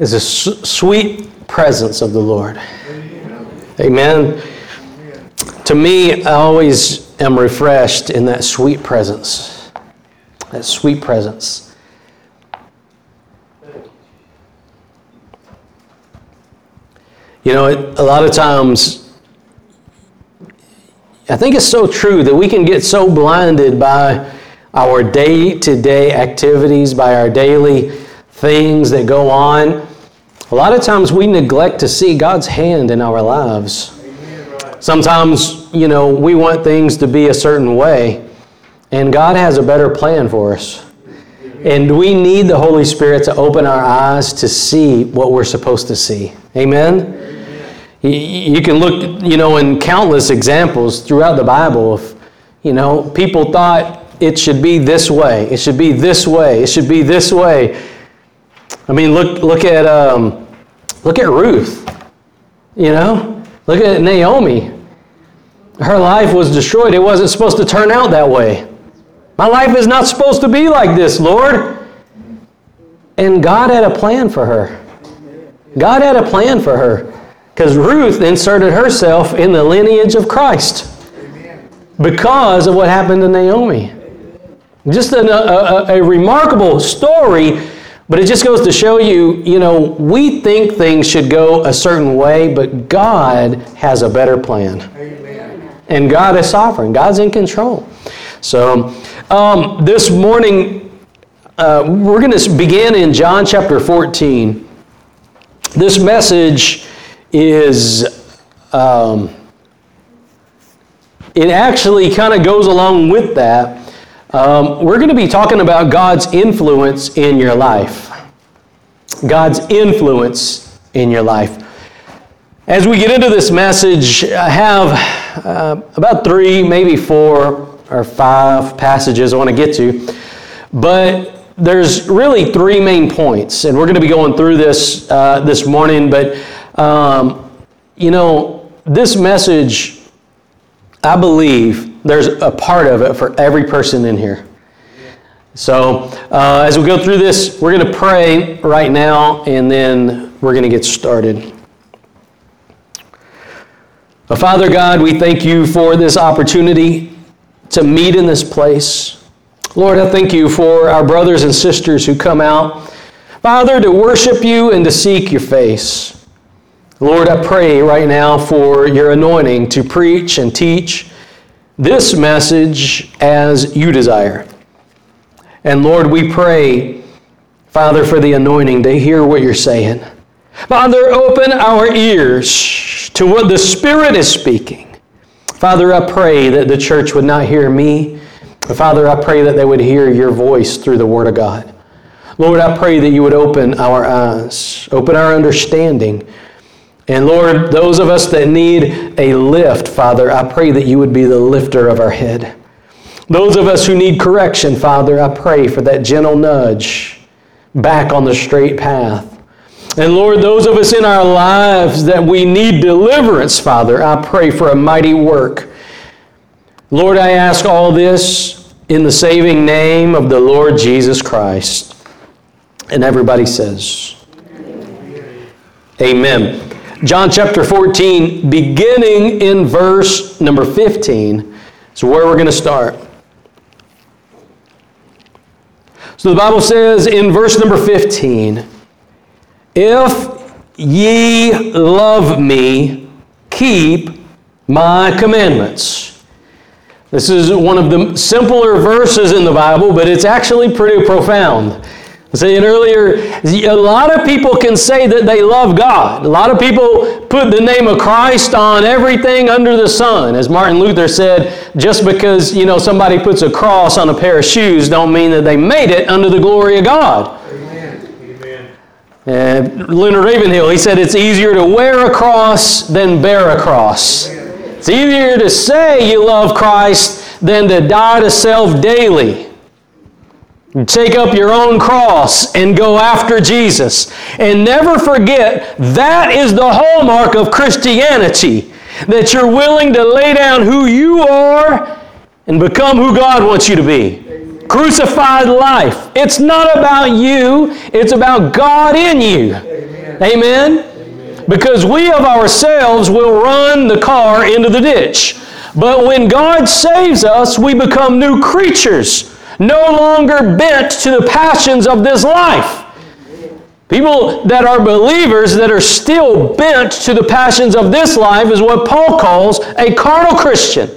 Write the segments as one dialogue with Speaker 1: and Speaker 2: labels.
Speaker 1: is the sweet presence of the Lord. Amen. To me, I always am refreshed in that sweet presence. That sweet presence. You know, a lot of times, I think it's so true that we can get so blinded by our day to day activities, by our daily things that go on. A lot of times we neglect to see God's hand in our lives. Sometimes, you know, we want things to be a certain way, and God has a better plan for us. And we need the Holy Spirit to open our eyes to see what we're supposed to see. Amen? You can look, you know, in countless examples throughout the Bible of, you know, people thought it should be this way, it should be this way, it should be this way. I mean, look, look at, um, look at Ruth, you know, look at Naomi. Her life was destroyed. It wasn't supposed to turn out that way. My life is not supposed to be like this, Lord. And God had a plan for her. God had a plan for her. Because Ruth inserted herself in the lineage of Christ because of what happened to Naomi. Just a, a, a, remarkable story, but it just goes to show you, you know, we think things should go a certain way, but God has a better plan. Amen. And God is sovereign, God's in control. So, um, this morning, uh, we're going to begin in John chapter 14. This message is um, it actually kind of goes along with that. Um, we're going to be talking about God's influence in your life. God's influence in your life. As we get into this message, I have uh, about three, maybe four or five passages I want to get to. But there's really three main points, and we're going to be going through this uh, this morning. But um, you know, this message, I believe there's a part of it for every person in here. So, uh, as we go through this, we're going to pray right now and then we're going to get started. But Father God, we thank you for this opportunity to meet in this place. Lord, I thank you for our brothers and sisters who come out, Father, to worship you and to seek your face. Lord, I pray right now for your anointing to preach and teach this message as you desire. And Lord, we pray, Father, for the anointing to hear what you're saying. Father, open our ears to what the Spirit is speaking. Father, I pray that the church would not hear me. Father, I pray that they would hear your voice through the Word of God. Lord, I pray that you would open our eyes, open our understanding and Lord, those of us that need a lift, Father, I pray that you would be the lifter of our head. Those of us who need correction, Father, I pray for that gentle nudge back on the straight path. And Lord, those of us in our lives that we need deliverance, Father, I pray for a mighty work. Lord, I ask all this in the saving name of the Lord Jesus Christ. And everybody says, Amen. John chapter 14, beginning in verse number 15, is where we're going to start. So the Bible says in verse number 15, If ye love me, keep my commandments. This is one of the simpler verses in the Bible, but it's actually pretty profound. Saying earlier, a lot of people can say that they love God. A lot of people put the name of Christ on everything under the sun. As Martin Luther said, just because you know somebody puts a cross on a pair of shoes don't mean that they made it under the glory of God. Amen. And Leonard Ravenhill, he said it's easier to wear a cross than bear a cross. It's easier to say you love Christ than to die to self daily. Take up your own cross and go after Jesus. And never forget that is the hallmark of Christianity that you're willing to lay down who you are and become who God wants you to be. Crucified life. It's not about you, it's about God in you. Amen? Because we of ourselves will run the car into the ditch. But when God saves us, we become new creatures, no longer bent to the passions of this life. People that are believers that are still bent to the passions of this life is what Paul calls a carnal Christian.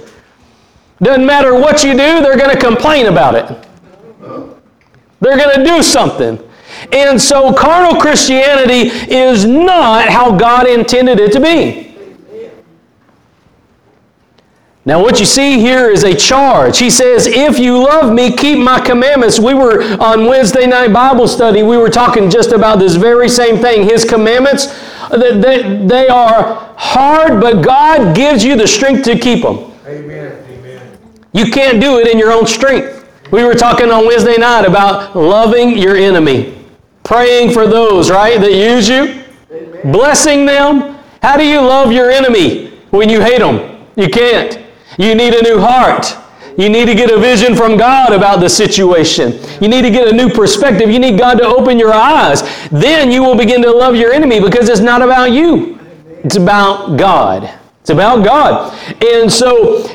Speaker 1: Doesn't matter what you do, they're going to complain about it. They're going to do something. And so carnal Christianity is not how God intended it to be. Now, what you see here is a charge. He says, If you love me, keep my commandments. We were on Wednesday night Bible study, we were talking just about this very same thing. His commandments, they, they are hard, but God gives you the strength to keep them. Amen. Amen. You can't do it in your own strength. We were talking on Wednesday night about loving your enemy, praying for those, right, that use you, Amen. blessing them. How do you love your enemy when you hate them? You can't. You need a new heart. You need to get a vision from God about the situation. You need to get a new perspective. You need God to open your eyes. Then you will begin to love your enemy because it's not about you, it's about God. It's about God. And so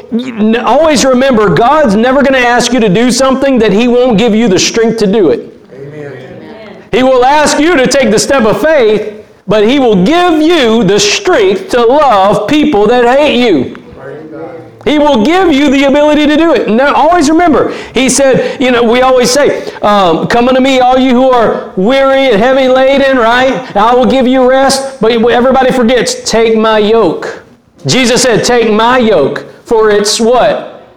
Speaker 1: always remember, God's never going to ask you to do something that He won't give you the strength to do it. Amen. He will ask you to take the step of faith, but He will give you the strength to love people that hate you. He will give you the ability to do it. Now, always remember, He said, you know, we always say, um, Come unto me, all you who are weary and heavy laden, right? I will give you rest. But everybody forgets, take my yoke. Jesus said, Take my yoke, for it's what?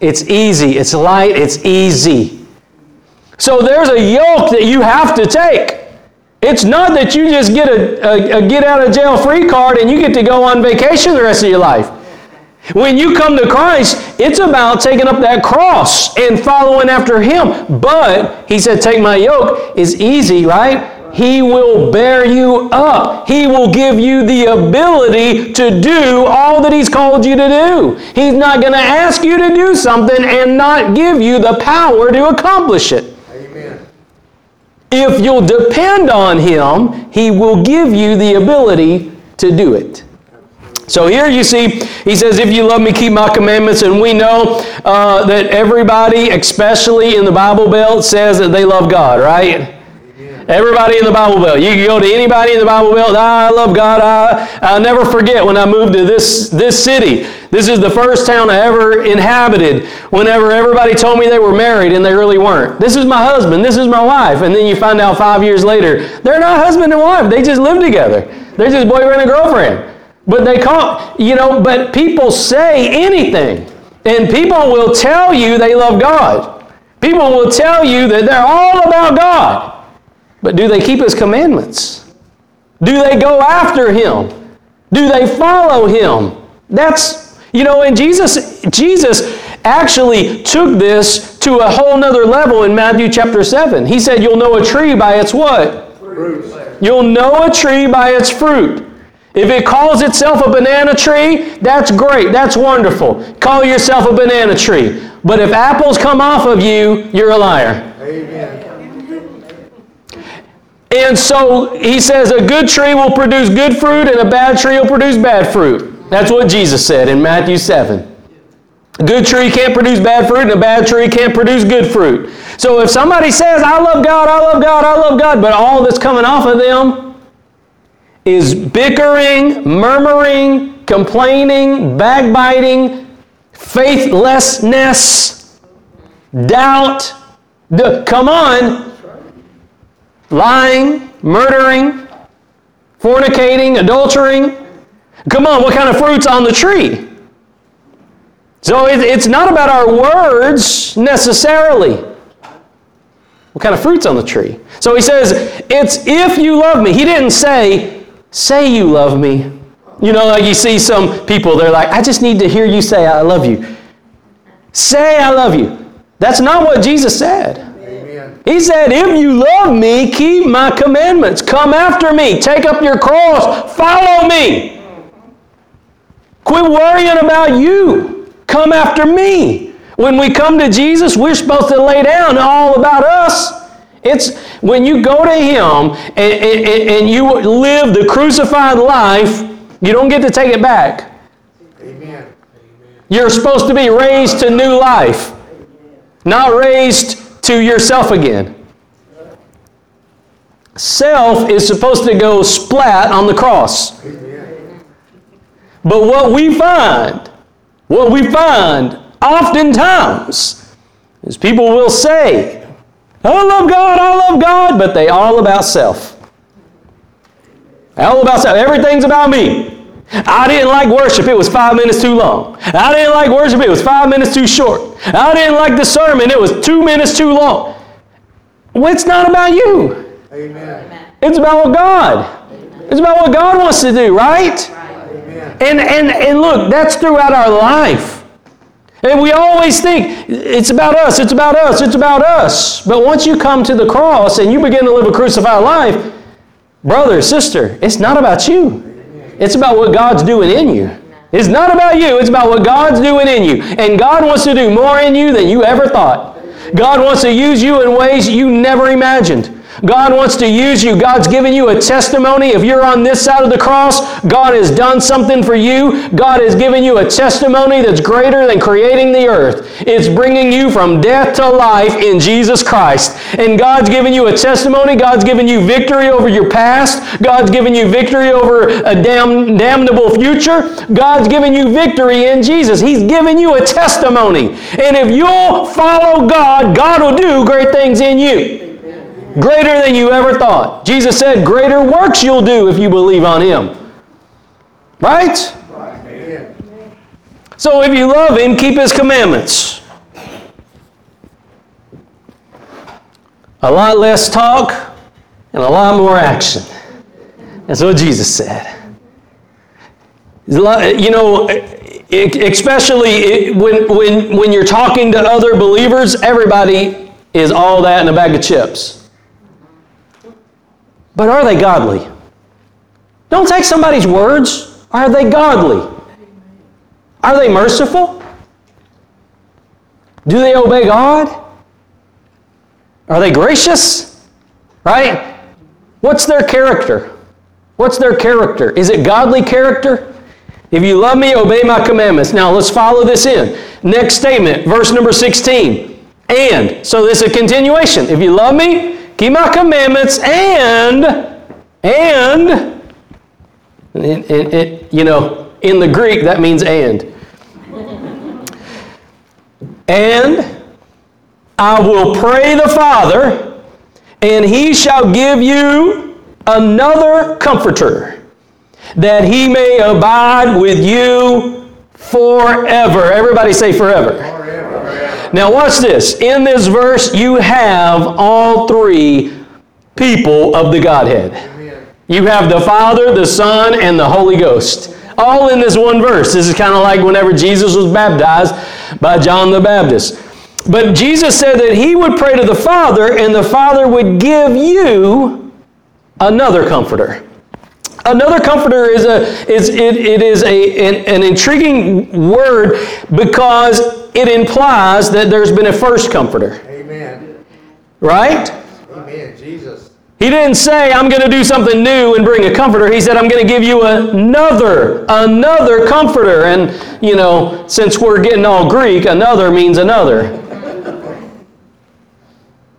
Speaker 1: It's easy, it's light, it's easy. So there's a yoke that you have to take. It's not that you just get a, a, a get out of jail free card and you get to go on vacation the rest of your life. When you come to Christ, it's about taking up that cross and following after Him. But He said, Take my yoke is easy, right? He will bear you up. He will give you the ability to do all that He's called you to do. He's not going to ask you to do something and not give you the power to accomplish it. Amen. If you'll depend on Him, He will give you the ability to do it. So here you see, he says, If you love me, keep my commandments. And we know uh, that everybody, especially in the Bible Belt, says that they love God, right? Everybody in the Bible Belt. You can go to anybody in the Bible Belt. I love God. I, I'll never forget when I moved to this, this city. This is the first town I ever inhabited whenever everybody told me they were married and they really weren't. This is my husband. This is my wife. And then you find out five years later, they're not husband and wife. They just live together. They're just boyfriend and girlfriend. But they call, you know, but people say anything. And people will tell you they love God. People will tell you that they're all about God. But do they keep His commandments? Do they go after Him? Do they follow Him? That's, you know, and Jesus, Jesus actually took this to a whole nother level in Matthew chapter 7. He said, You'll know a tree by its what? Fruit. You'll know a tree by its fruit. If it calls itself a banana tree, that's great. That's wonderful. Call yourself a banana tree. But if apples come off of you, you're a liar. Amen. And so he says a good tree will produce good fruit and a bad tree will produce bad fruit. That's what Jesus said in Matthew 7. A good tree can't produce bad fruit and a bad tree can't produce good fruit. So if somebody says, I love God, I love God, I love God, but all that's coming off of them is bickering, murmuring, complaining, backbiting, faithlessness, doubt. come on. Lying, murdering, fornicating, adultering. Come on, what kind of fruit's on the tree? So it's not about our words necessarily. What kind of fruit's on the tree? So he says, it's if you love me. He didn't say, Say you love me. You know, like you see some people, they're like, I just need to hear you say, I love you. Say, I love you. That's not what Jesus said. Amen. He said, If you love me, keep my commandments. Come after me. Take up your cross. Follow me. Quit worrying about you. Come after me. When we come to Jesus, we're supposed to lay down all about us It's when you go to Him and, and, and you live the crucified life, you don't get to take it back. Amen. You're supposed to be raised to new life, not raised to yourself again. Self is supposed to go splat on the cross. But what we find, what we find oftentimes is people will say, I love God, I love God, but they all about self. All about self. Everything's about me. I didn't like worship, it was five minutes too long. I didn't like worship, it was five minutes too short. I didn't like the sermon, it was two minutes too long. Well, it's not about you. Amen. It's about what God. Amen. It's about what God wants to do, right? Amen. And, and, and look, that's throughout our life. And we always think it's about us, it's about us, it's about us. But once you come to the cross and you begin to live a crucified life, brother, sister, it's not about you. It's about what God's doing in you. It's not about you, it's about what God's doing in you. And God wants to do more in you than you ever thought. God wants to use you in ways you never imagined. God wants to use you. God's given you a testimony. If you're on this side of the cross, God has done something for you. God has given you a testimony that's greater than creating the earth. It's bringing you from death to life in Jesus Christ. And God's given you a testimony. God's given you victory over your past. God's given you victory over a damn, damnable future. God's given you victory in Jesus. He's given you a testimony. And if you'll follow God, God will do great things in you. Greater than you ever thought. Jesus said, Greater works you'll do if you believe on Him. Right? So if you love Him, keep His commandments. A lot less talk and a lot more action. That's what Jesus said. You know, especially when, when, when you're talking to other believers, everybody is all that in a bag of chips. But are they godly? Don't take somebody's words. Are they godly? Are they merciful? Do they obey God? Are they gracious? Right? What's their character? What's their character? Is it godly character? If you love me, obey my commandments. Now let's follow this in. Next statement, verse number 16. And, so this is a continuation. If you love me, keep my commandments, and, and, it, it, it, you know, in the Greek, that means and. and I will pray the Father, and he shall give you another comforter, that he may abide with you forever. Everybody say forever. forever. Now, watch this. In this verse, you have all three people of the Godhead. You have the Father, the Son, and the Holy Ghost. All in this one verse. This is kind of like whenever Jesus was baptized by John the Baptist. But Jesus said that he would pray to the Father, and the Father would give you another comforter. Another comforter is a is it, it is a an, an intriguing word because it implies that there's been a first comforter. Amen. Right? Amen. Jesus. He didn't say, I'm going to do something new and bring a comforter. He said, I'm going to give you another, another comforter. And, you know, since we're getting all Greek, another means another.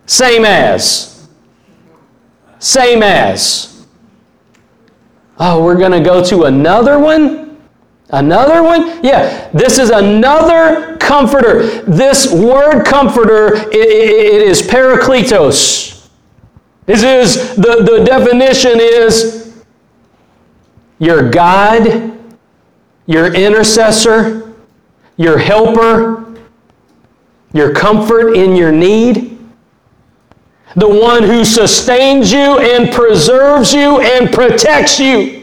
Speaker 1: Same as. Same as. Oh, we're going to go to another one? Another one? Yeah, this is another comforter. This word comforter, it, it is parakletos. This is, the, the definition is your guide, your intercessor, your helper, your comfort in your need, the one who sustains you and preserves you and protects you.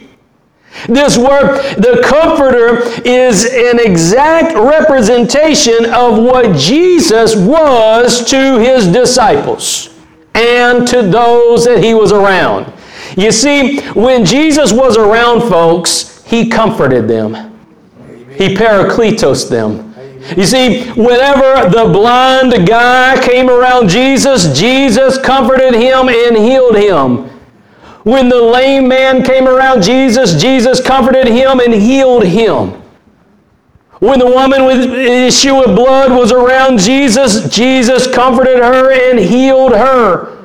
Speaker 1: This word, the Comforter, is an exact representation of what Jesus was to his disciples and to those that he was around. You see, when Jesus was around folks, he comforted them. He parakletos them. You see, whenever the blind guy came around Jesus, Jesus comforted him and healed him. When the lame man came around Jesus, Jesus comforted him and healed him. When the woman with issue of blood was around Jesus, Jesus comforted her and healed her.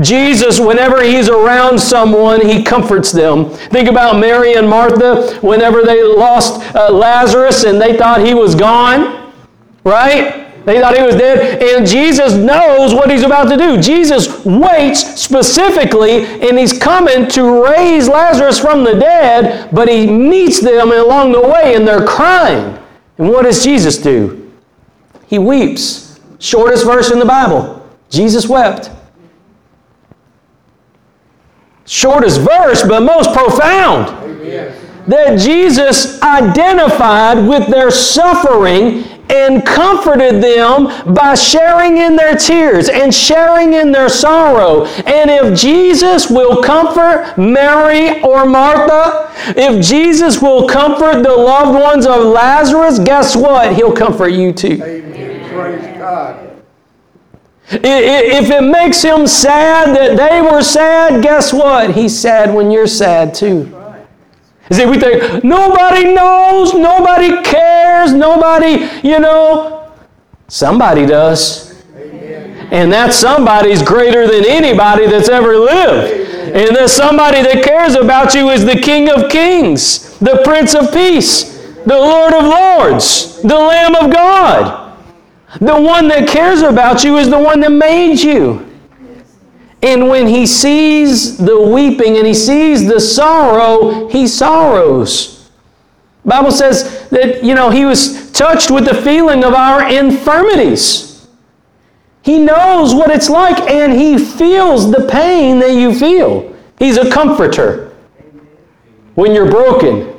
Speaker 1: Jesus, whenever he's around someone, he comforts them. Think about Mary and Martha whenever they lost uh, Lazarus and they thought he was gone, right? They thought he was dead. And Jesus knows what he's about to do. Jesus waits specifically and he's coming to raise Lazarus from the dead, but he meets them along the way and they're crying. And what does Jesus do? He weeps. Shortest verse in the Bible. Jesus wept. Shortest verse, but most profound. Amen. That Jesus identified with their suffering and comforted them by sharing in their tears and sharing in their sorrow. And if Jesus will comfort Mary or Martha, if Jesus will comfort the loved ones of Lazarus, guess what? He'll comfort you too. Amen. Praise God. If it makes him sad that they were sad, guess what? He's sad when you're sad too. See, we think, nobody knows, nobody cares, nobody, you know. Somebody does. And that somebody's greater than anybody that's ever lived. And that somebody that cares about you is the King of Kings, the Prince of Peace, the Lord of Lords, the Lamb of God. The one that cares about you is the one that made you. And when he sees the weeping and he sees the sorrow, he sorrows. Bible says that, you know, he was touched with the feeling of our infirmities. He knows what it's like and he feels the pain that you feel. He's a comforter when you're broken.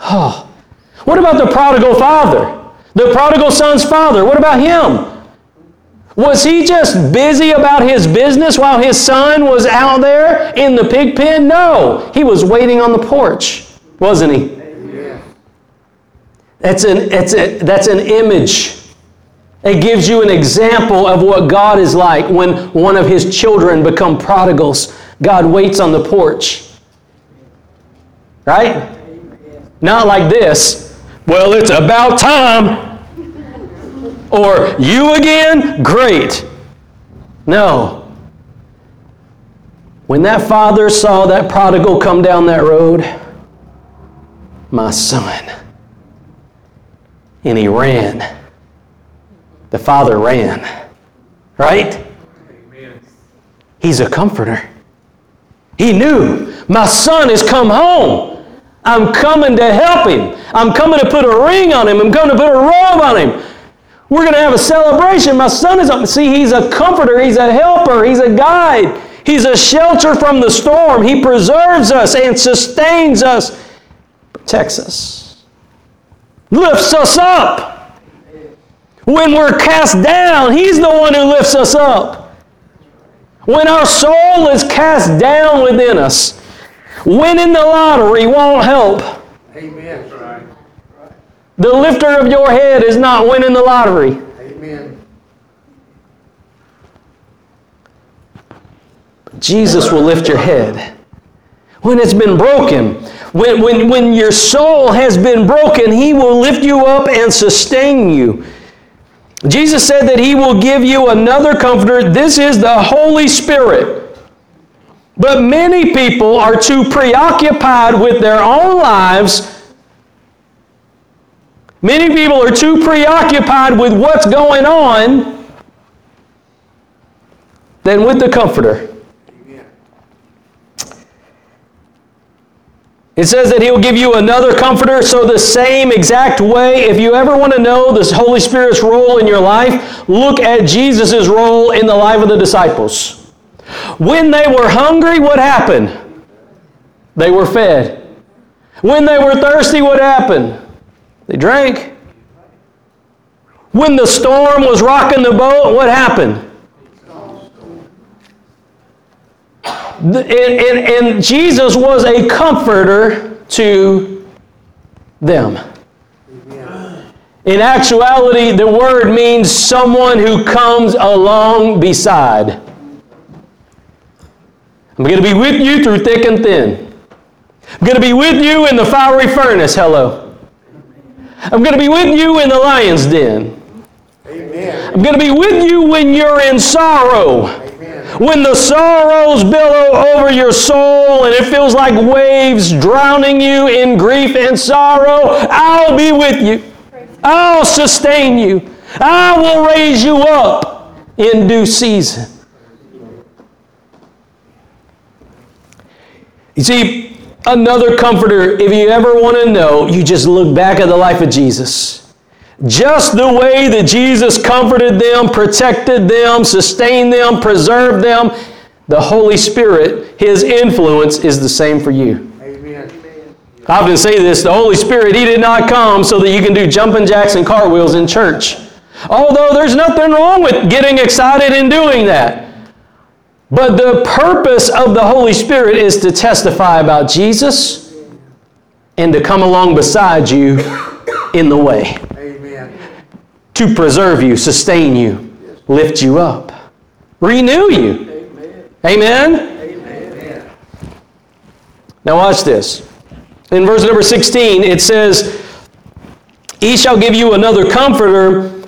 Speaker 1: Oh. What about the prodigal father? The prodigal son's father, what about him? Was he just busy about his business while his son was out there in the pig pen? No. He was waiting on the porch, wasn't he? That's an, a, that's an image. It gives you an example of what God is like when one of his children become prodigals. God waits on the porch. Right? Not like this. Well, it's about time. Or you again? Great. No. When that father saw that prodigal come down that road, my son, and he ran. The father ran. Right? Amen. He's a comforter. He knew my son has come home. I'm coming to help him. I'm coming to put a ring on him. I'm going to put a robe on him. We're going to have a celebration. My son is up. See, he's a comforter, he's a helper, he's a guide, he's a shelter from the storm. He preserves us and sustains us, protects us, lifts us up. When we're cast down, he's the one who lifts us up. When our soul is cast down within us, winning the lottery won't help. Amen. The lifter of your head is not winning the lottery. Amen. Jesus will lift your head. When it's been broken, when, when, when your soul has been broken, He will lift you up and sustain you. Jesus said that He will give you another comforter. This is the Holy Spirit. But many people are too preoccupied with their own lives Many people are too preoccupied with what's going on than with the Comforter. It says that He'll give you another comforter, so the same exact way, if you ever want to know the Holy Spirit's role in your life, look at Jesus' role in the life of the disciples. When they were hungry, what happened? They were fed. When they were thirsty, what happened? They drank. When the storm was rocking the boat, what happened? And, and, and Jesus was a comforter to them. In actuality, the word means someone who comes along beside. I'm going to be with you through thick and thin. I'm going to be with you in the fiery furnace. Hello. I'm going to be with you in the lion's den. Amen. I'm going to be with you when you're in sorrow. Amen. When the sorrows billow over your soul and it feels like waves drowning you in grief and sorrow, I'll be with you. I'll sustain you. I will raise you up in due season. You see, another comforter, if you ever want to know, you just look back at the life of Jesus. Just the way that Jesus comforted them, protected them, sustained them, preserved them, the Holy Spirit, His influence is the same for you. I often say this the Holy Spirit, He did not come so that you can do jumping jacks and cartwheels in church. Although there's nothing wrong with getting excited and doing that. But the purpose of the Holy Spirit is to testify about Jesus and to come along beside you in the way. Amen. To preserve you, sustain you, lift you up, renew you. Amen. Amen? Amen. Now, watch this. In verse number 16, it says, He shall give you another comforter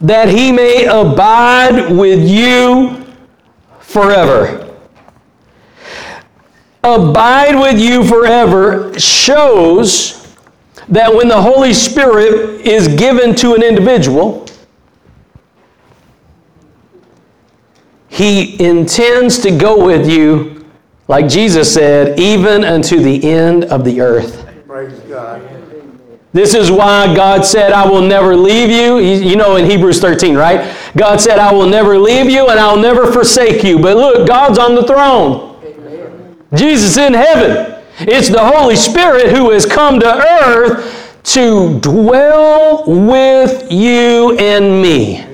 Speaker 1: that he may abide with you forever. Abide with you forever shows that when the Holy Spirit is given to an individual, he intends to go with you like Jesus said, even unto the end of the earth. Praise God. This is why God said, I will never leave you. You know in Hebrews 13, right? God said, I will never leave you and I'll never forsake you. But look, God's on the throne. Amen. Jesus in heaven. It's the Holy Spirit who has come to earth to dwell with you and me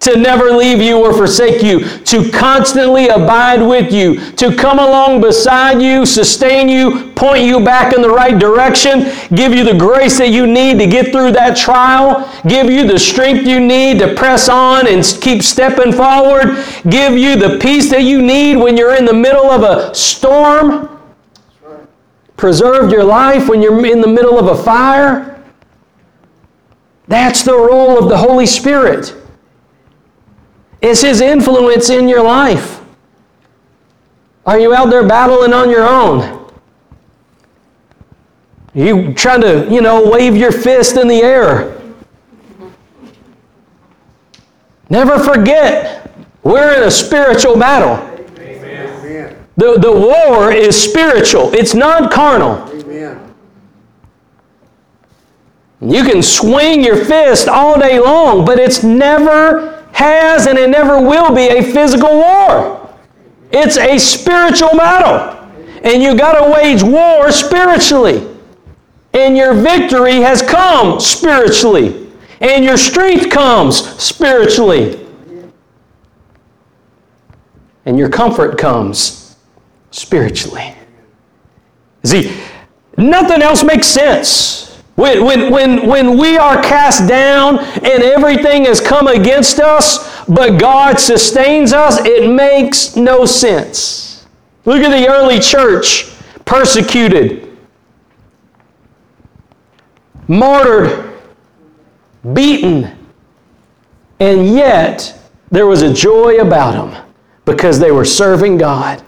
Speaker 1: to never leave you or forsake you, to constantly abide with you, to come along beside you, sustain you, point you back in the right direction, give you the grace that you need to get through that trial, give you the strength you need to press on and keep stepping forward, give you the peace that you need when you're in the middle of a storm, preserve your life when you're in the middle of a fire. That's the role of the Holy Spirit. Is His influence in your life? Are you out there battling on your own? Are you trying to, you know, wave your fist in the air? Never forget, we're in a spiritual battle. Amen. The, the war is spiritual, it's not carnal. Amen. You can swing your fist all day long, but it's never has and it never will be a physical war. It's a spiritual battle. And you got to wage war spiritually. And your victory has come spiritually. And your strength comes spiritually. And your comfort comes spiritually. See, nothing else makes sense. When, when, when, when we are cast down and everything has come against us, but God sustains us, it makes no sense. Look at the early church persecuted, martyred, beaten, and yet there was a joy about them because they were serving God.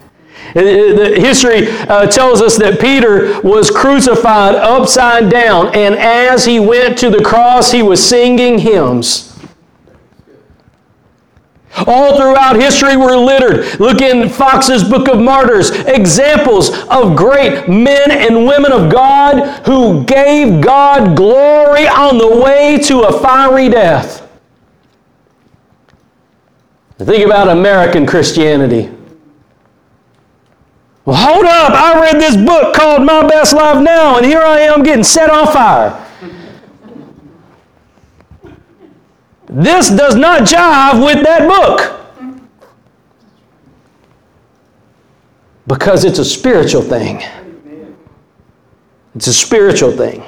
Speaker 1: The history uh, tells us that Peter was crucified upside down, and as he went to the cross, he was singing hymns. All throughout history, we're littered. Look in Foxe's Book of Martyrs, examples of great men and women of God who gave God glory on the way to a fiery death. Think about American Christianity. Well, hold up. I read this book called My Best Life Now, and here I am getting set on fire. This does not jive with that book. Because it's a spiritual thing. It's a spiritual thing.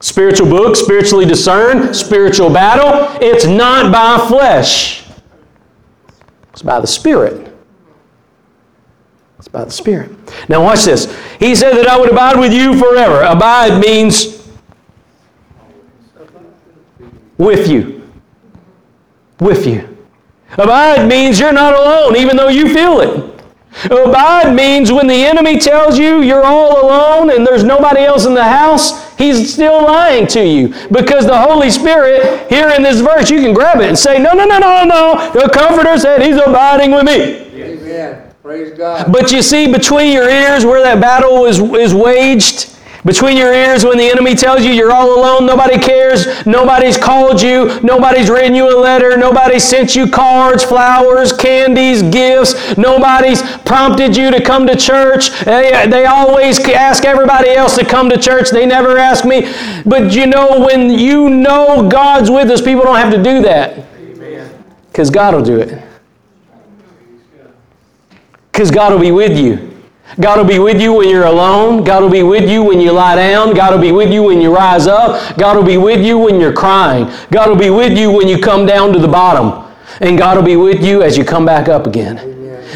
Speaker 1: Spiritual book, spiritually discerned, spiritual battle. It's not by flesh, it's by the Spirit. It's by the Spirit. Now, watch this. He said that I would abide with you forever. Abide means with you. With you. Abide means you're not alone, even though you feel it. Abide means when the enemy tells you you're all alone and there's nobody else in the house, he's still lying to you. Because the Holy Spirit, here in this verse, you can grab it and say, No, no, no, no, no. The Comforter said he's abiding with me.
Speaker 2: Amen. Praise God.
Speaker 1: But you see, between your ears where that battle is, is waged, between your ears when the enemy tells you you're all alone, nobody cares, nobody's called you, nobody's written you a letter, nobody sent you cards, flowers, candies, gifts, nobody's prompted you to come to church. They, they always ask everybody else to come to church, they never ask me. But you know, when you know God's with us, people don't have to do that. Because God will do it. Because God will be with you. God will be with you when you're alone. God will be with you when you lie down. God will be with you when you rise up. God will be with you when you're crying. God will be with you when you come down to the bottom. And God will be with you as you come back up again.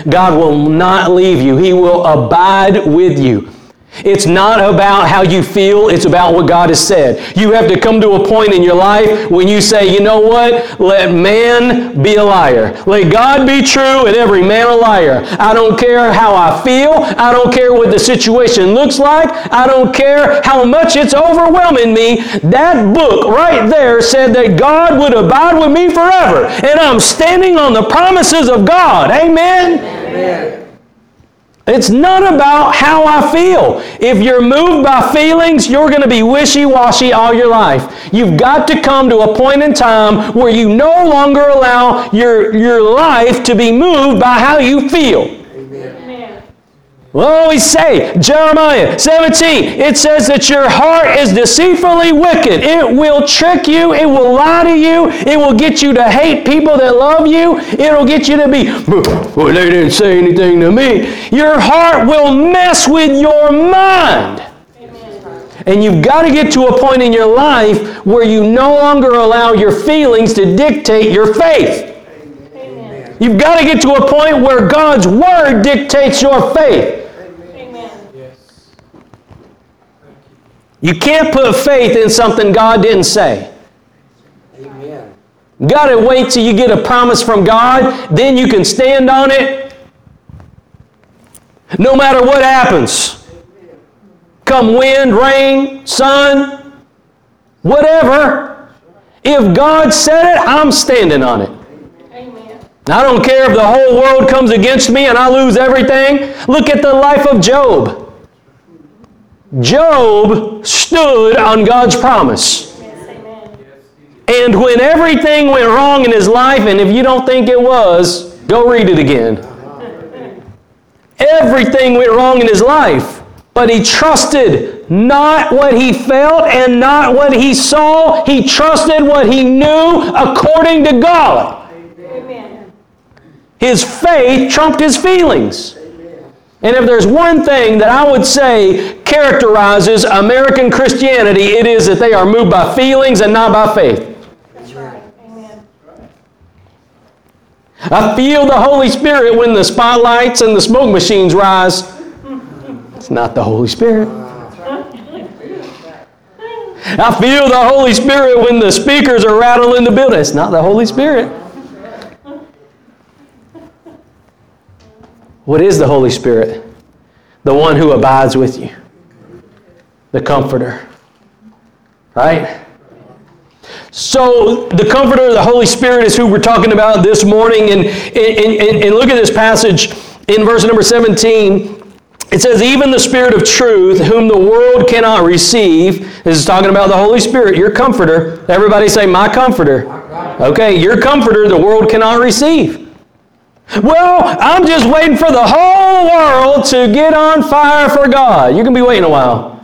Speaker 1: God will not leave you, He will abide with you. It's not about how you feel, it's about what God has said. You have to come to a point in your life when you say, you know what? Let man be a liar. Let God be true and every man a liar. I don't care how I feel. I don't care what the situation looks like. I don't care how much it's overwhelming me. That book right there said that God would abide with me forever. And I'm standing on the promises of God. Amen. Amen. It's not about how I feel. If you're moved by feelings, you're going to be wishy washy all your life. You've got to come to a point in time where you no longer allow your, your life to be moved by how you feel. We'll always say, Jeremiah 17, it says that your heart is deceitfully wicked. It will trick you. It will lie to you. It will get you to hate people that love you. It'll get you to be, well, they didn't say anything to me. Your heart will mess with your mind. And you've got to get to a point in your life where you no longer allow your feelings to dictate your faith. You've got to get to a point where God's Word dictates your faith. You can't put faith in something God didn't say. Amen. Got to wait till you get a promise from God, then you can stand on it. No matter what happens. Come wind, rain, sun, whatever. If God said it, I'm standing on it. Amen. I don't care if the whole world comes against me and I lose everything. Look at the life of Job. Job stood on God's promise. And when everything went wrong in his life, and if you don't think it was, go read it again. Everything went wrong in his life, but he trusted not what he felt and not what he saw. He trusted what he knew according to God. Amen. His faith trumped his feelings. And if there's one thing that I would say characterizes American Christianity, it is that they are moved by feelings and not by faith. That's right. Amen. I feel the Holy Spirit when the spotlights and the smoke machines rise. It's not the Holy Spirit. I feel the Holy Spirit when the speakers are rattling the building. It's not the Holy Spirit. What is the Holy Spirit? The one who abides with you, the Comforter. Right? So, the Comforter, the Holy Spirit, is who we're talking about this morning. And, and, and, and look at this passage in verse number 17. It says, even the Spirit of truth, whom the world cannot receive. This is talking about the Holy Spirit, your comforter. Everybody say, My comforter. Okay, your comforter, the world cannot receive. Well, I'm just waiting for the whole world to get on fire for God. You can be waiting a while.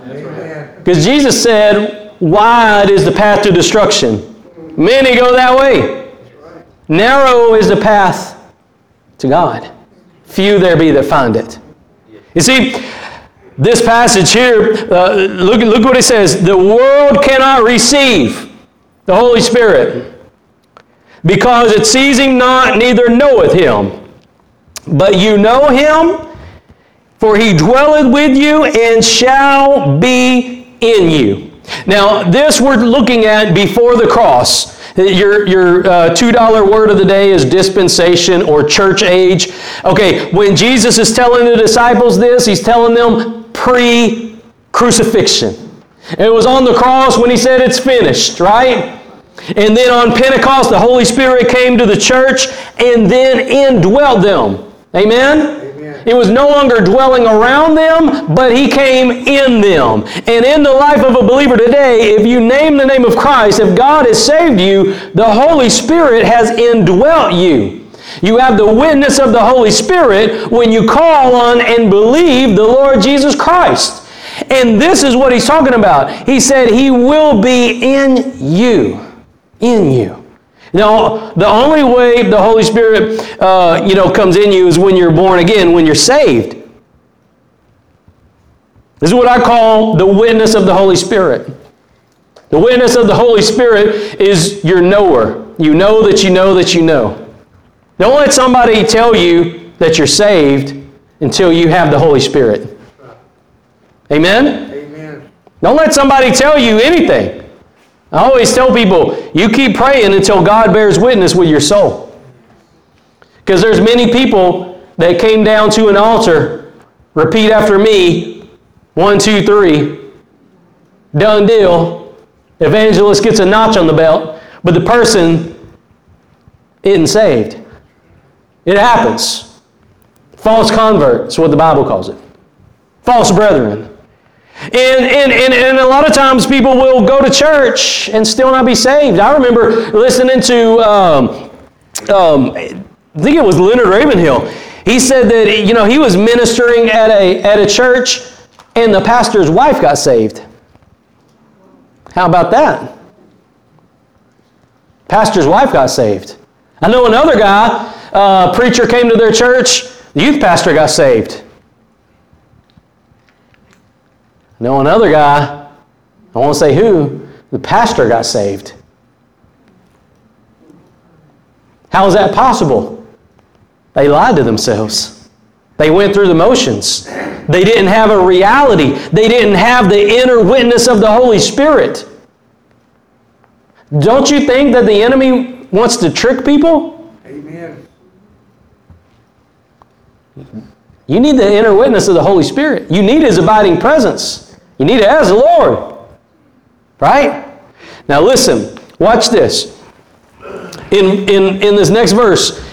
Speaker 1: Because Jesus said, wide is the path to destruction. Many go that way. Narrow is the path to God. Few there be that find it. You see, This passage here, uh, look, look what it says. The world cannot receive the Holy Spirit because it sees him not, neither knoweth him. But you know him, for he dwelleth with you and shall be in you. Now, this we're looking at before the cross. Your, your uh, $2 word of the day is dispensation or church age. Okay, when Jesus is telling the disciples this, he's telling them pre crucifixion. It was on the cross when he said it's finished, right? And then on Pentecost, the Holy Spirit came to the church and then indwelled them. Amen? It was no longer dwelling around them, but He came in them. And in the life of a believer today, if you name the name of Christ, if God has saved you, the Holy Spirit has indwelt you. You have the witness of the Holy Spirit when you call on and believe the Lord Jesus Christ. And this is what he's talking about. He said, He will be in you. In you. Now, the only way the Holy Spirit, uh, you know, comes in you is when you're born again, when you're saved. This is what I call the witness of the Holy Spirit. The witness of the Holy Spirit is your knower. You know that you know that you know. Don't let somebody tell you that you're saved until you have the Holy Spirit. Amen?
Speaker 2: Amen.
Speaker 1: Don't let somebody tell you anything. I always tell people, you keep praying until God bears witness with your soul. Because there's many people that came down to an altar, repeat after me, one, two, three, done deal. Evangelist gets a notch on the belt, but the person isn't saved. It happens. False convert is what the Bible calls it. False brethren. And, and, and, and a lot of times people will go to church and still not be saved. I remember listening to, um, um, I think it was Leonard Ravenhill. He said that, you know, he was ministering at a, at a church and the pastor's wife got saved. How about that? Pastor's wife got saved. I know another guy, uh, preacher came to their church, the youth pastor got saved. I know another guy, I won't say who, the pastor got saved. How is that possible? They lied to themselves. They went through the motions. They didn't have a reality. They didn't have the inner witness of the Holy Spirit. Don't you think that the enemy wants to trick people?
Speaker 2: Amen.
Speaker 1: You need the inner witness of the Holy Spirit. You need His abiding presence. You need it as the Lord. Right? Now listen, watch this. In, in, in this next verse,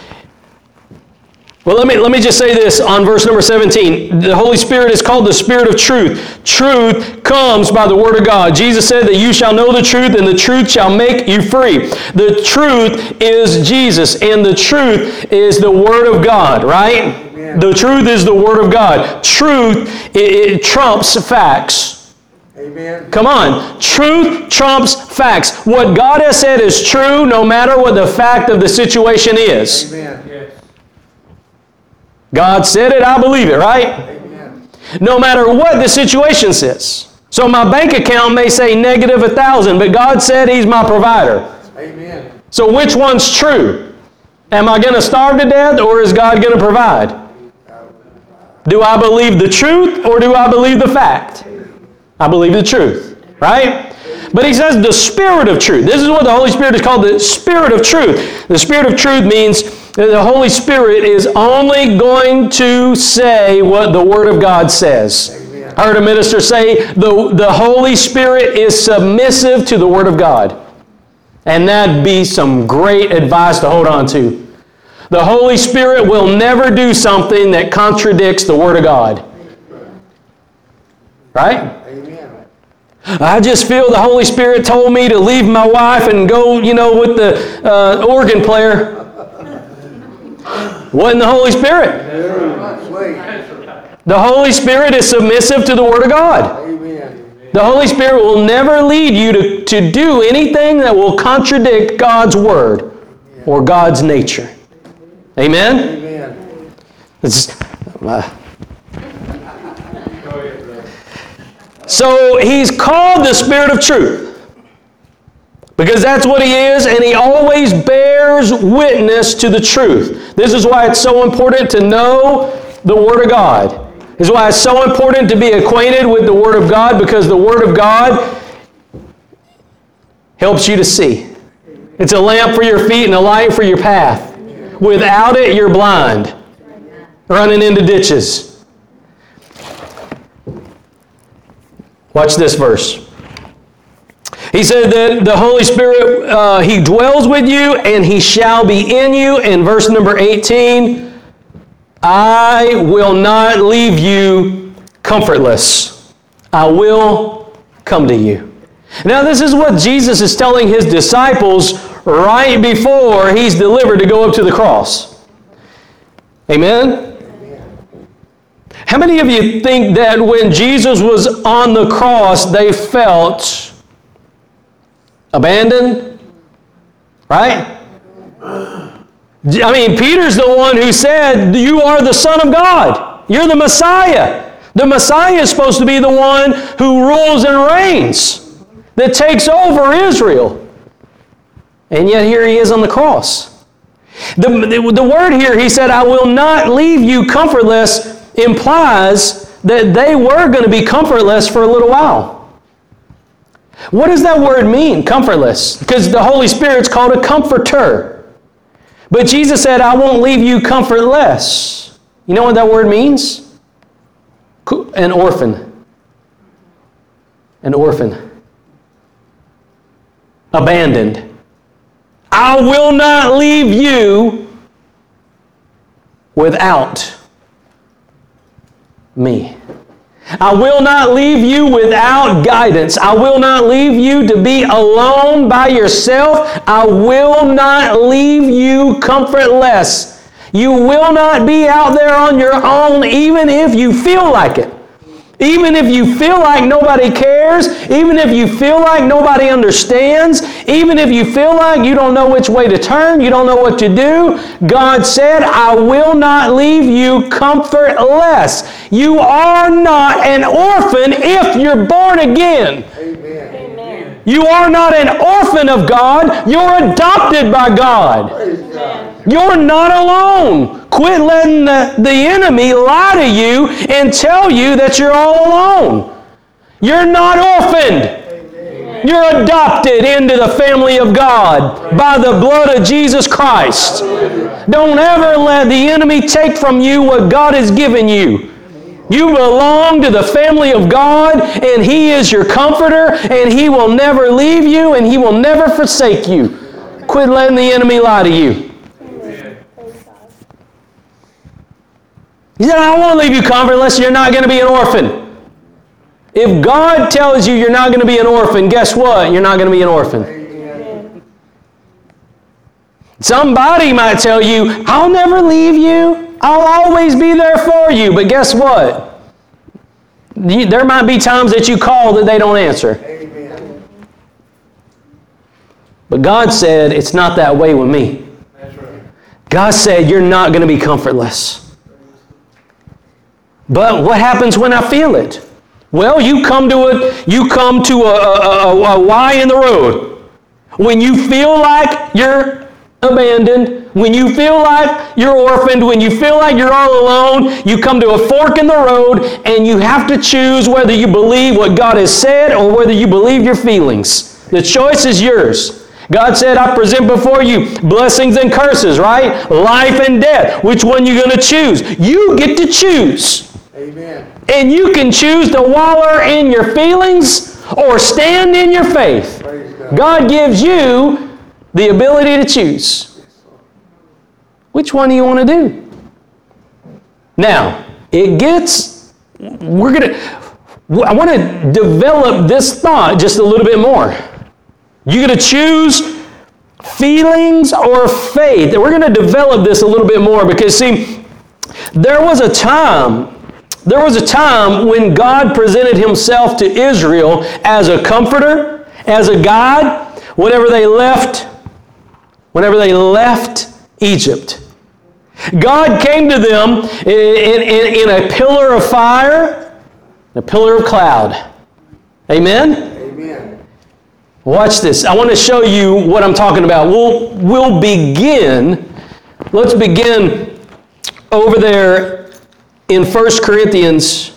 Speaker 1: well, let me, let me just say this on verse number 17. The Holy Spirit is called the Spirit of truth. Truth comes by the Word of God. Jesus said that you shall know the truth, and the truth shall make you free. The truth is Jesus, and the truth is the Word of God, right?
Speaker 2: Amen.
Speaker 1: The truth is the Word of God. Truth, it, it trumps facts.
Speaker 2: Amen.
Speaker 1: Come on. Truth trumps facts. What God has said is true no matter what the fact of the situation is.
Speaker 2: Amen.
Speaker 1: God said it, I believe it, right?
Speaker 2: Amen.
Speaker 1: No matter what the situation says. So my bank account may say negative a thousand, but God said He's my provider.
Speaker 2: Amen.
Speaker 1: So which one's true? Am I going to starve to death or is God going to provide? Do I believe the truth or do I believe the fact? I believe the truth, right? But he says the Spirit of truth. This is what the Holy Spirit is called the Spirit of truth. The Spirit of truth means that the Holy Spirit is only going to say what the Word of God says. I heard a minister say the, the Holy Spirit is submissive to the Word of God. And that'd be some great advice to hold on to. The Holy Spirit will never do something that contradicts the Word of God. Right? I just feel the Holy Spirit told me to leave my wife and go, you know, with the uh, organ player. Wasn't the Holy Spirit. The Holy Spirit is submissive to the Word of God. The Holy Spirit will never lead you to, to do anything that will contradict God's Word or God's nature. Amen?
Speaker 2: Amen.
Speaker 1: It's, uh, So he's called the Spirit of truth. Because that's what he is, and he always bears witness to the truth. This is why it's so important to know the Word of God. This is why it's so important to be acquainted with the Word of God, because the Word of God helps you to see. It's a lamp for your feet and a light for your path. Without it, you're blind, running into ditches. Watch this verse. He said that the Holy Spirit, uh, He dwells with you and He shall be in you. In verse number 18, I will not leave you comfortless. I will come to you. Now, this is what Jesus is telling His disciples right before He's delivered to go up to the cross. Amen? How many of you think that when Jesus was on the cross, they felt abandoned? Right? I mean, Peter's the one who said, You are the Son of God. You're the Messiah. The Messiah is supposed to be the one who rules and reigns, that takes over Israel. And yet here he is on the cross. The, the, the word here, he said, I will not leave you comfortless, implies that they were going to be comfortless for a little while. What does that word mean, comfortless? Because the Holy Spirit's called a comforter. But Jesus said, I won't leave you comfortless. You know what that word means? An orphan. An orphan. Abandoned. I will not leave you without me. I will not leave you without guidance. I will not leave you to be alone by yourself. I will not leave you comfortless. You will not be out there on your own, even if you feel like it. Even if you feel like nobody cares, even if you feel like nobody understands, even if you feel like you don't know which way to turn, you don't know what to do, God said, I will not leave you comfortless. You are not an orphan if you're born again.
Speaker 2: Amen.
Speaker 1: You are not an orphan of God, you're adopted by God. You're not alone. Quit letting the, the enemy lie to you and tell you that you're all alone. You're not orphaned. You're adopted into the family of God by the blood of Jesus Christ. Don't ever let the enemy take from you what God has given you. You belong to the family of God, and He is your comforter, and He will never leave you, and He will never forsake you. Quit letting the enemy lie to you. He said, I won't leave you comfortless. You're not going to be an orphan. If God tells you you're not going to be an orphan, guess what? You're not going to be an orphan. Somebody might tell you, I'll never leave you. I'll always be there for you. But guess what? You- There might be times that you call that they don't answer. But God said, it's not that way with me. God said, you're not going to be comfortless. But what happens when I feel it? Well, you come to it. You come to a, a, a, a Y in the road. When you feel like you're abandoned, when you feel like you're orphaned, when you feel like you're all alone, you come to a fork in the road and you have to choose whether you believe what God has said or whether you believe your feelings. The choice is yours. God said, I present before you blessings and curses, right? Life and death. Which one you going to choose? You get to choose.
Speaker 2: Amen.
Speaker 1: And you can choose to waller in your feelings or stand in your faith.
Speaker 2: God.
Speaker 1: God gives you the ability to choose. Which one do you want to do? Now, it gets, we're going to, I want to develop this thought just a little bit more. You're going to choose feelings or faith. And we're going to develop this a little bit more because, see, there was a time there was a time when God presented himself to Israel as a comforter, as a God. whenever they left, whenever they left Egypt. God came to them in, in, in a pillar of fire, a pillar of cloud. Amen?
Speaker 2: Amen.
Speaker 1: Watch this. I want to show you what I'm talking about. We'll, we'll begin, let's begin over there in 1 Corinthians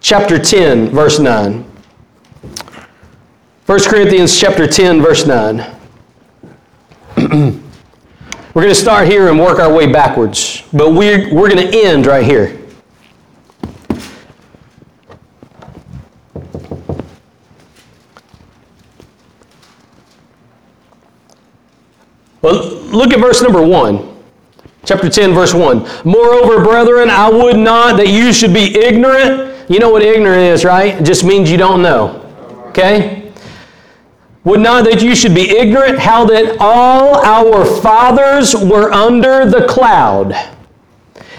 Speaker 1: chapter 10, verse 9. 1 Corinthians chapter 10, verse 9. we're going to start here and work our way backwards, but we're, we're going to end right here. Well, look at verse number 1. Chapter 10, verse 1. Moreover, brethren, I would not that you should be ignorant. You know what ignorant is, right? It just means you don't know. Okay? Would not that you should be ignorant how that all our fathers were under the cloud,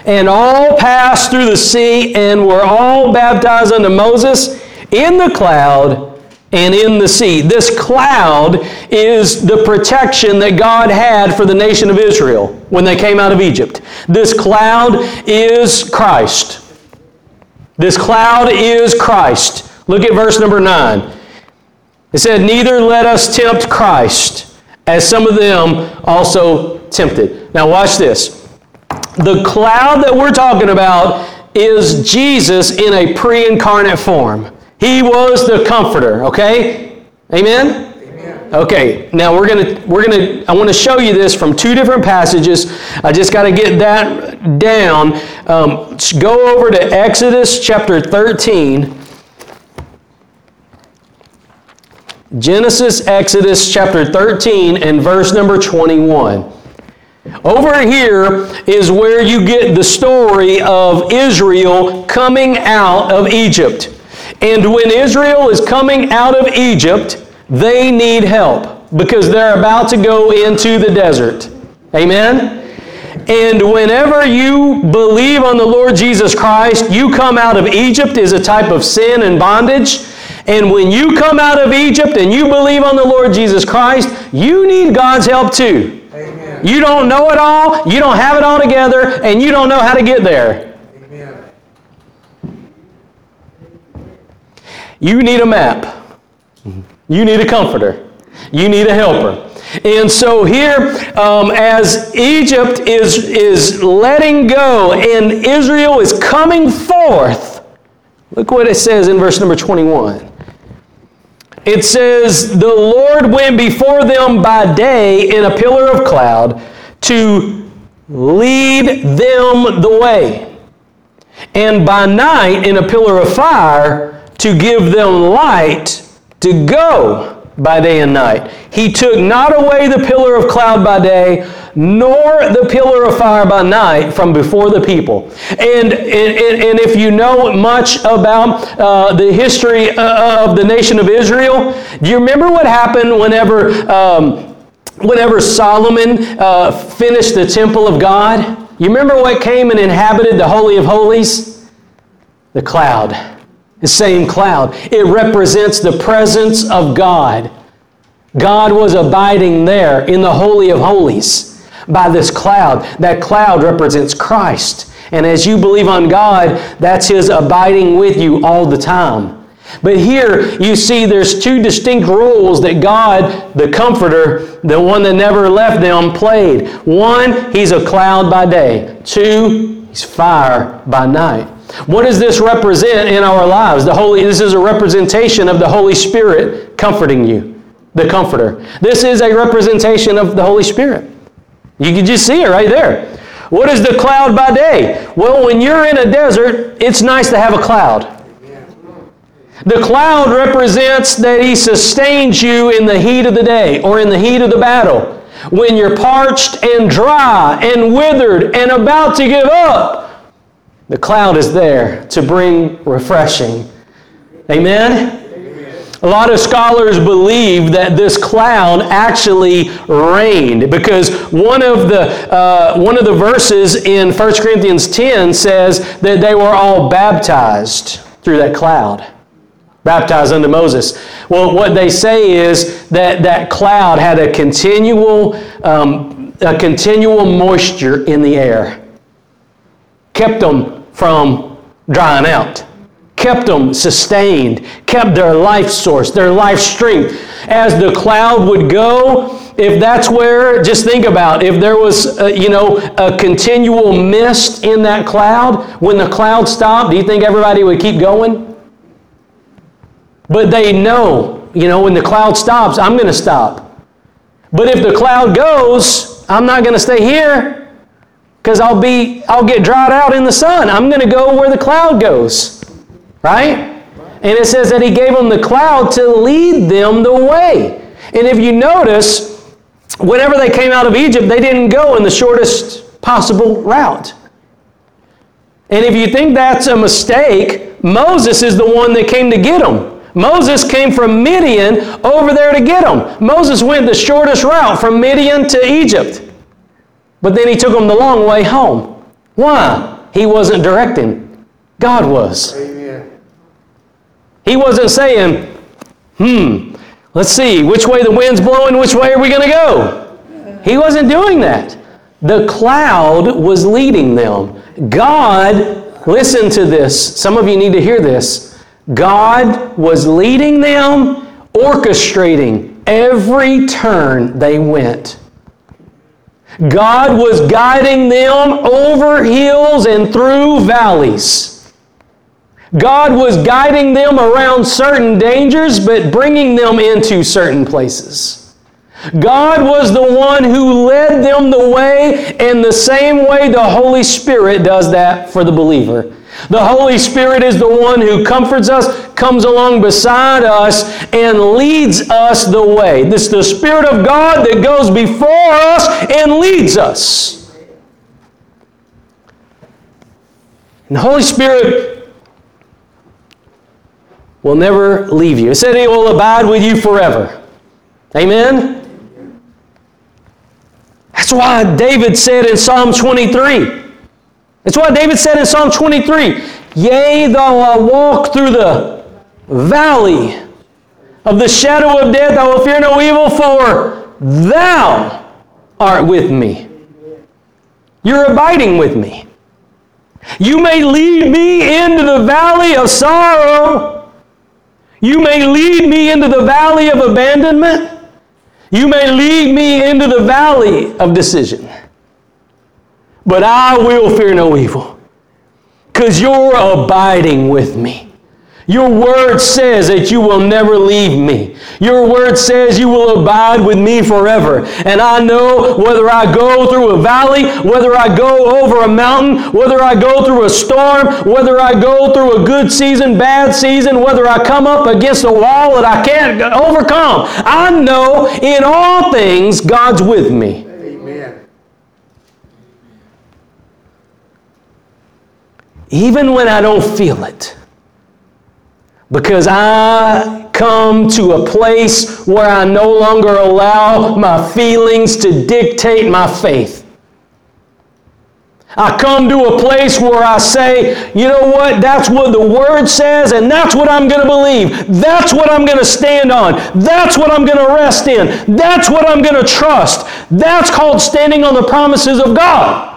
Speaker 1: and all passed through the sea, and were all baptized unto Moses in the cloud and in the sea. This cloud is the protection that God had for the nation of Israel when they came out of Egypt. This cloud is Christ. This cloud is Christ. Look at verse number 9. It said, Neither let us tempt Christ, as some of them also tempted. Now, watch this. The cloud that we're talking about is Jesus in a pre incarnate form. He was the comforter, okay? Amen? Okay, now we're gonna we're gonna I want to show you this from two different passages. I just got to get that down. Um, go over to Exodus chapter 13. Genesis, Exodus chapter 13, and verse number 21. Over here is where you get the story of Israel coming out of Egypt. And when Israel is coming out of Egypt, they need help because they're about to go into the desert. Amen? And whenever you believe on the Lord Jesus Christ, you come out of Egypt is a type of sin and bondage. And when you come out of Egypt and you believe on the Lord Jesus Christ, you need God's help too.
Speaker 2: Amen.
Speaker 1: You don't know it all, you don't have it all together, and you don't know how to get there.
Speaker 2: Amen.
Speaker 1: You need a map. You need a comforter. You need a helper. And so here, um, as Egypt is, is letting go and Israel is coming forth, look what it says in verse number 21. It says, The Lord went before them by day in a pillar of cloud to lead them the way, and by night in a pillar of fire to give them light to go by day and night. He took not away the pillar of cloud by day, nor the pillar of fire by night from before the people. And, and, and if you know much about uh, the history uh, of the nation of Israel, do you remember what happened whenever, um, whenever Solomon uh, finished the temple of God? You remember what came and inhabited the Holy of Holies? The cloud. The same cloud. It represents the presence of God. God was abiding there in the Holy of Holies by this cloud. That cloud represents Christ. And as you believe on God, that's His abiding with you all the time. But here you see there's two distinct roles that God, the Comforter, the one that never left them, played. One, He's a cloud by day. Two, He's fire by night. What does this represent in our lives? The Holy, this is a representation of the Holy Spirit comforting you, the Comforter. This is a representation of the Holy Spirit. You can just see it right there. What is the cloud by day? Well, when you're in a desert, it's nice to have a cloud. The cloud represents that He sustains you in the heat of the day or in the heat of the battle. When you're parched and dry and withered and about to give up, the cloud is there to bring refreshing. Amen? A lot of scholars believe that this cloud actually rained because one of the, uh, one of the verses in 1 Corinthians 10 says that they were all baptized through that cloud. Baptized unto Moses. Well, what they say is that that cloud had a continual, um, a continual moisture in the air kept them from drying out. Kept them sustained, kept their life source, their life strength. As the cloud would go, if that's where, just think about if there was, a, you know, a continual mist in that cloud, when the cloud stopped, do you think everybody would keep going? But they know, you know, when the cloud stops, I'm going to stop. But if the cloud goes, I'm not going to stay here because I'll be I'll get dried out in the sun. I'm going to go where the cloud goes. Right? And it says that he gave them the cloud to lead them the way. And if you notice, whenever they came out of Egypt, they didn't go in the shortest possible route. And if you think that's a mistake, Moses is the one that came to get them. Moses came from Midian over there to get them. Moses went the shortest route from Midian to Egypt. But then he took them the long way home. Why? He wasn't directing, God was. He wasn't saying, hmm, let's see, which way the wind's blowing, which way are we going to go? He wasn't doing that. The cloud was leading them. God, listen to this. Some of you need to hear this. God was leading them, orchestrating every turn they went. God was guiding them over hills and through valleys. God was guiding them around certain dangers, but bringing them into certain places. God was the one who led them the way, and the same way the Holy Spirit does that for the believer. The Holy Spirit is the one who comforts us, comes along beside us, and leads us the way. This is the Spirit of God that goes before us and leads us. And the Holy Spirit will never leave you. It said He will abide with you forever. Amen? That's why David said in Psalm 23. That's why David said in Psalm 23 Yea, though I walk through the valley of the shadow of death, I will fear no evil, for thou art with me. You're abiding with me. You may lead me into the valley of sorrow. You may lead me into the valley of abandonment. You may lead me into the valley of decision. But I will fear no evil because you're abiding with me. Your word says that you will never leave me. Your word says you will abide with me forever. And I know whether I go through a valley, whether I go over a mountain, whether I go through a storm, whether I go through a good season, bad season, whether I come up against a wall that I can't overcome, I know in all things God's with me.
Speaker 2: Amen.
Speaker 1: even when I don't feel it. Because I come to a place where I no longer allow my feelings to dictate my faith. I come to a place where I say, you know what, that's what the Word says, and that's what I'm going to believe. That's what I'm going to stand on. That's what I'm going to rest in. That's what I'm going to trust. That's called standing on the promises of God.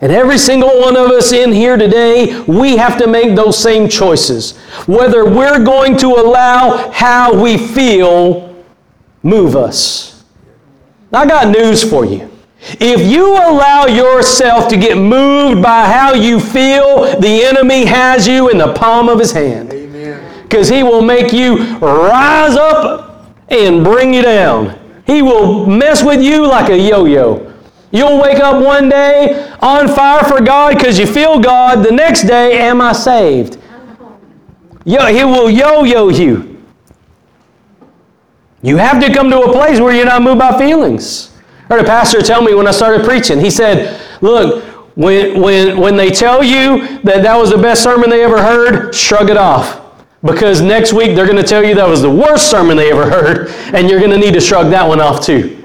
Speaker 1: And every single one of us in here today, we have to make those same choices. Whether we're going to allow how we feel move us. I got news for you. If you allow yourself to get moved by how you feel, the enemy has you in the palm of his hand.
Speaker 2: Amen.
Speaker 1: Because he will make you rise up and bring you down. He will mess with you like a yo yo. You'll wake up one day on fire for God because you feel God. The next day, am I saved? Yo, he will yo yo you. You have to come to a place where you're not moved by feelings. I heard a pastor tell me when I started preaching, he said, Look, when, when, when they tell you that that was the best sermon they ever heard, shrug it off. Because next week they're going to tell you that was the worst sermon they ever heard, and you're going to need to shrug that one off too.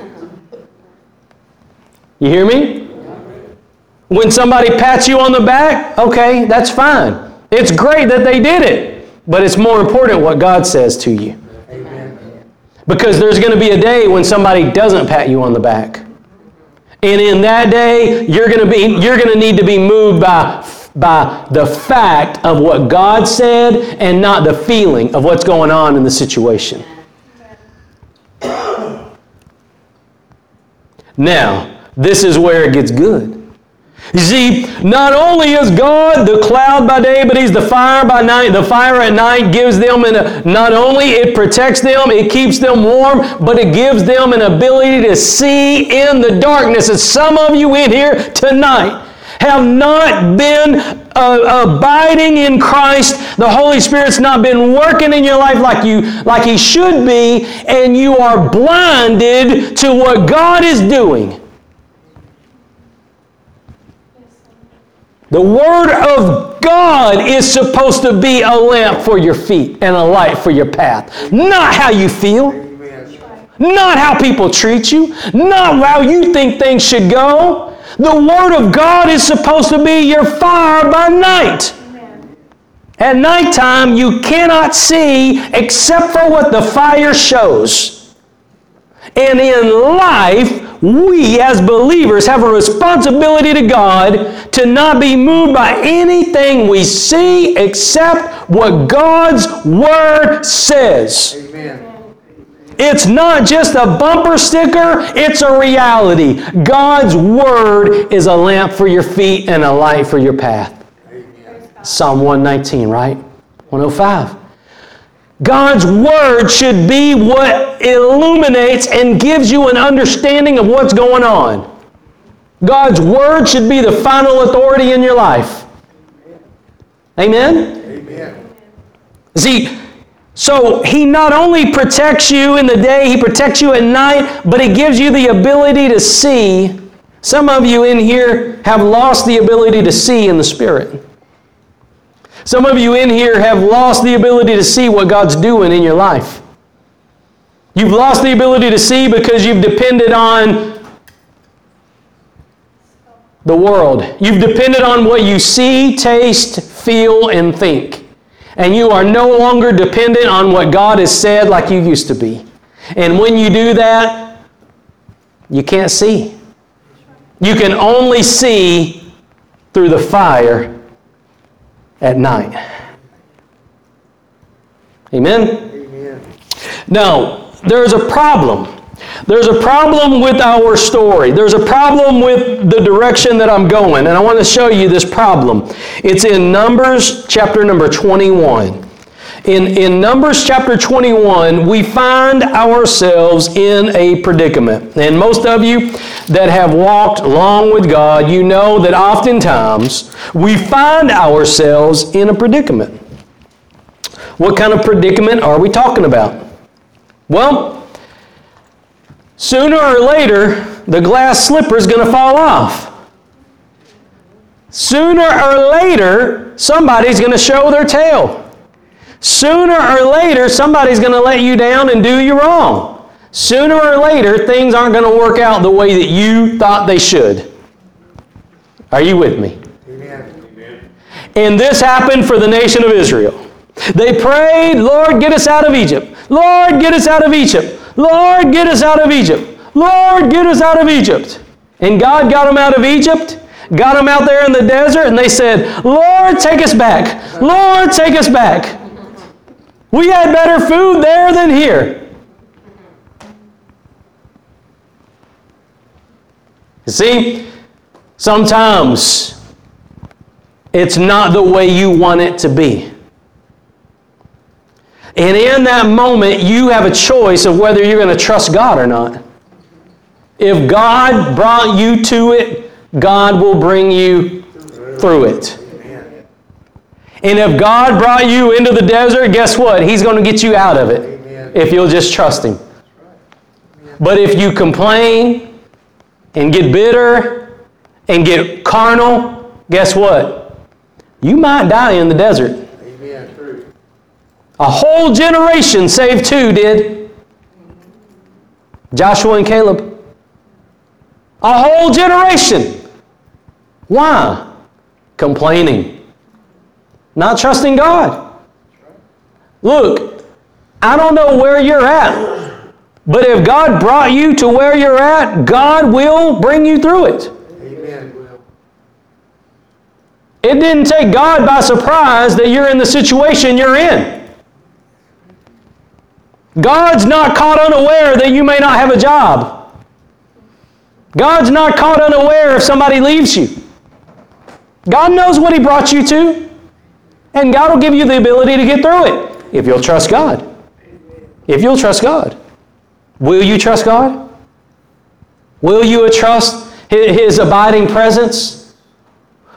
Speaker 1: You hear me? When somebody pats you on the back, okay, that's fine. It's great that they did it, but it's more important what God says to you. Because there's going to be a day when somebody doesn't pat you on the back. And in that day, you're going to be you're going to need to be moved by by the fact of what God said and not the feeling of what's going on in the situation. Now, this is where it gets good. You see, not only is God the cloud by day, but He's the fire by night. The fire at night gives them, and not only it protects them, it keeps them warm, but it gives them an ability to see in the darkness. And some of you in here tonight have not been uh, abiding in Christ. The Holy Spirit's not been working in your life like you like He should be, and you are blinded to what God is doing. The Word of God is supposed to be a lamp for your feet and a light for your path. Not how you feel, not how people treat you, not how you think things should go. The Word of God is supposed to be your fire by night. At nighttime, you cannot see except for what the fire shows. And in life, we as believers have a responsibility to God to not be moved by anything we see except what God's Word says.
Speaker 2: Amen.
Speaker 1: It's not just a bumper sticker, it's a reality. God's Word is a lamp for your feet and a light for your path. Psalm 119, right? 105. God's Word should be what illuminates and gives you an understanding of what's going on. God's Word should be the final authority in your life. Amen?
Speaker 2: Amen.
Speaker 1: See, so He not only protects you in the day, He protects you at night, but He gives you the ability to see. Some of you in here have lost the ability to see in the Spirit. Some of you in here have lost the ability to see what God's doing in your life. You've lost the ability to see because you've depended on the world. You've depended on what you see, taste, feel, and think. And you are no longer dependent on what God has said like you used to be. And when you do that, you can't see. You can only see through the fire at night. Amen?
Speaker 2: Amen.
Speaker 1: Now, there's a problem. There's a problem with our story. There's a problem with the direction that I'm going, and I want to show you this problem. It's in Numbers chapter number 21. In, in Numbers chapter 21, we find ourselves in a predicament. And most of you that have walked long with God, you know that oftentimes we find ourselves in a predicament. What kind of predicament are we talking about? Well, sooner or later, the glass slipper is going to fall off. Sooner or later, somebody's going to show their tail. Sooner or later, somebody's going to let you down and do you wrong. Sooner or later, things aren't going to work out the way that you thought they should. Are you with me?
Speaker 2: Amen.
Speaker 1: And this happened for the nation of Israel. They prayed, Lord, get us out of Egypt. Lord, get us out of Egypt. Lord, get us out of Egypt. Lord, get us out of Egypt. And God got them out of Egypt, got them out there in the desert, and they said, Lord, take us back. Lord, take us back. We had better food there than here. You see, sometimes it's not the way you want it to be. And in that moment, you have a choice of whether you're going to trust God or not. If God brought you to it, God will bring you through it. And if God brought you into the desert, guess what? He's going to get you out of it
Speaker 2: Amen.
Speaker 1: if you'll just trust Him. But if you complain and get bitter and get carnal, guess what? You might die in the desert.
Speaker 2: Amen.
Speaker 1: A whole generation, save two, did. Joshua and Caleb. A whole generation. Why? Complaining. Not trusting God. Look, I don't know where you're at, but if God brought you to where you're at, God will bring you through it.
Speaker 2: Amen.
Speaker 1: It didn't take God by surprise that you're in the situation you're in. God's not caught unaware that you may not have a job. God's not caught unaware if somebody leaves you. God knows what He brought you to, and God will give you the ability to get through it if you'll trust God. If you'll trust God. Will you trust God? Will you trust His abiding presence?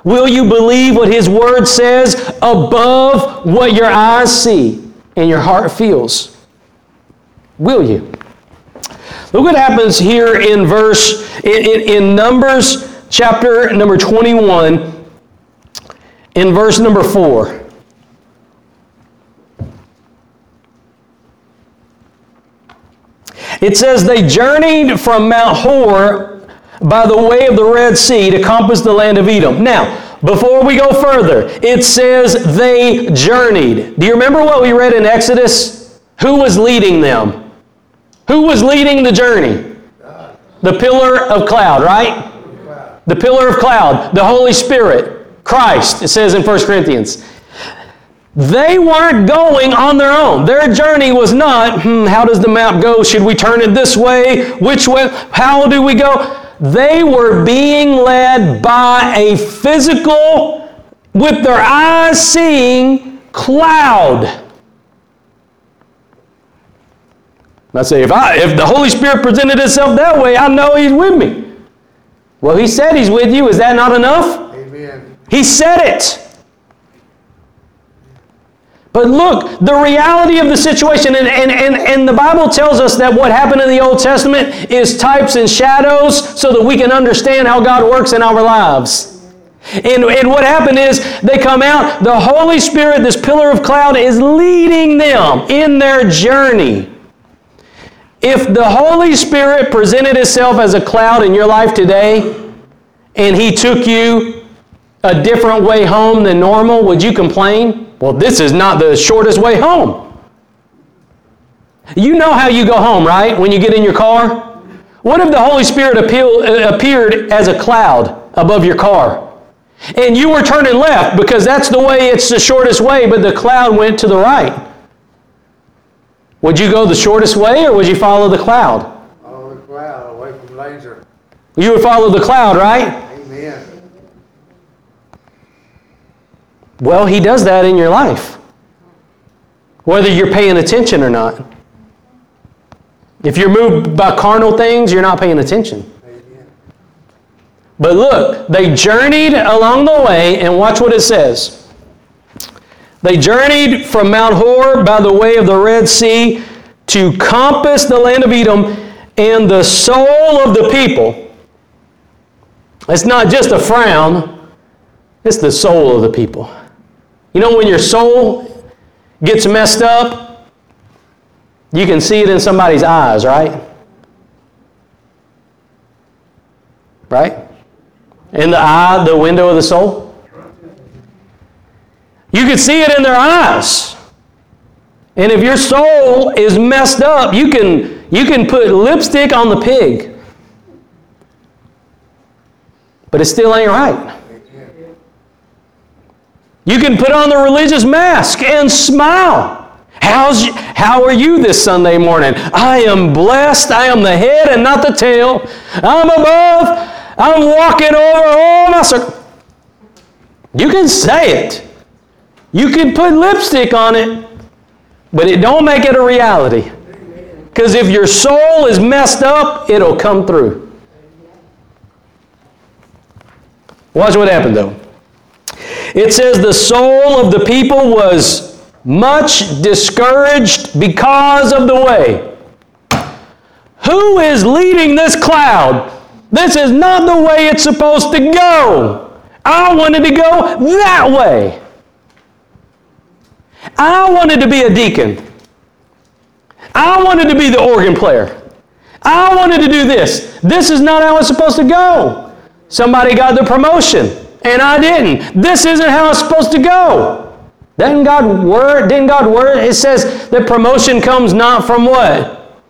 Speaker 1: Will you believe what His Word says above what your eyes see and your heart feels? Will you? Look what happens here in verse, in, in, in Numbers chapter number 21, in verse number 4. It says, They journeyed from Mount Hor by the way of the Red Sea to compass the land of Edom. Now, before we go further, it says they journeyed. Do you remember what we read in Exodus? Who was leading them? Who was leading the journey? The pillar of cloud, right? The pillar of cloud, the Holy Spirit, Christ, it says in 1 Corinthians. They weren't going on their own. Their journey was not, hmm, how does the map go? Should we turn it this way? Which way? How do we go? They were being led by a physical, with their eyes seeing cloud. I say, if, I, if the Holy Spirit presented itself that way, I know He's with me. Well, He said He's with you. Is that not enough?
Speaker 2: Amen.
Speaker 1: He said it. But look, the reality of the situation, and, and, and, and the Bible tells us that what happened in the Old Testament is types and shadows so that we can understand how God works in our lives. And, and what happened is they come out, the Holy Spirit, this pillar of cloud, is leading them in their journey. If the Holy Spirit presented itself as a cloud in your life today and He took you a different way home than normal, would you complain? Well, this is not the shortest way home. You know how you go home, right? When you get in your car? What if the Holy Spirit appeal, uh, appeared as a cloud above your car? And you were turning left because that's the way it's the shortest way, but the cloud went to the right. Would you go the shortest way or would you follow the cloud?
Speaker 2: Follow the cloud away from laser.
Speaker 1: You would follow the cloud, right?
Speaker 2: Amen.
Speaker 1: Well, He does that in your life, whether you're paying attention or not. If you're moved by carnal things, you're not paying attention. But look, they journeyed along the way, and watch what it says. They journeyed from Mount Hor by the way of the Red Sea to compass the land of Edom, and the soul of the people. It's not just a frown, it's the soul of the people. You know, when your soul gets messed up, you can see it in somebody's eyes, right? Right? In the eye, the window of the soul. You can see it in their eyes. And if your soul is messed up, you can, you can put lipstick on the pig. But it still ain't right. You can put on the religious mask and smile. How's, how are you this Sunday morning? I am blessed. I am the head and not the tail. I'm above. I'm walking over all my circle. You can say it. You can put lipstick on it, but it don't make it a reality. Because if your soul is messed up, it'll come through. Watch what happened though. It says the soul of the people was much discouraged because of the way. Who is leading this cloud? This is not the way it's supposed to go. I wanted to go that way. I wanted to be a deacon. I wanted to be the organ player. I wanted to do this. This is not how it's supposed to go. Somebody got the promotion and I didn't. This isn't how it's supposed to go. Didn't God word? Didn't God word? It says that promotion comes not from what?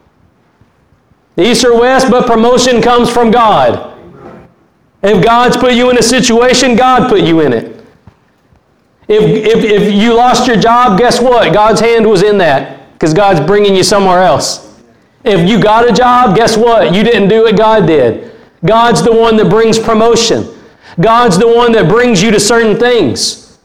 Speaker 1: East or west, but promotion comes from God. If God's put you in a situation, God put you in it. If, if, if you lost your job, guess what? God's hand was in that because God's bringing you somewhere else. If you got a job, guess what? You didn't do it, God did. God's the one that brings promotion. God's the one that brings you to certain things.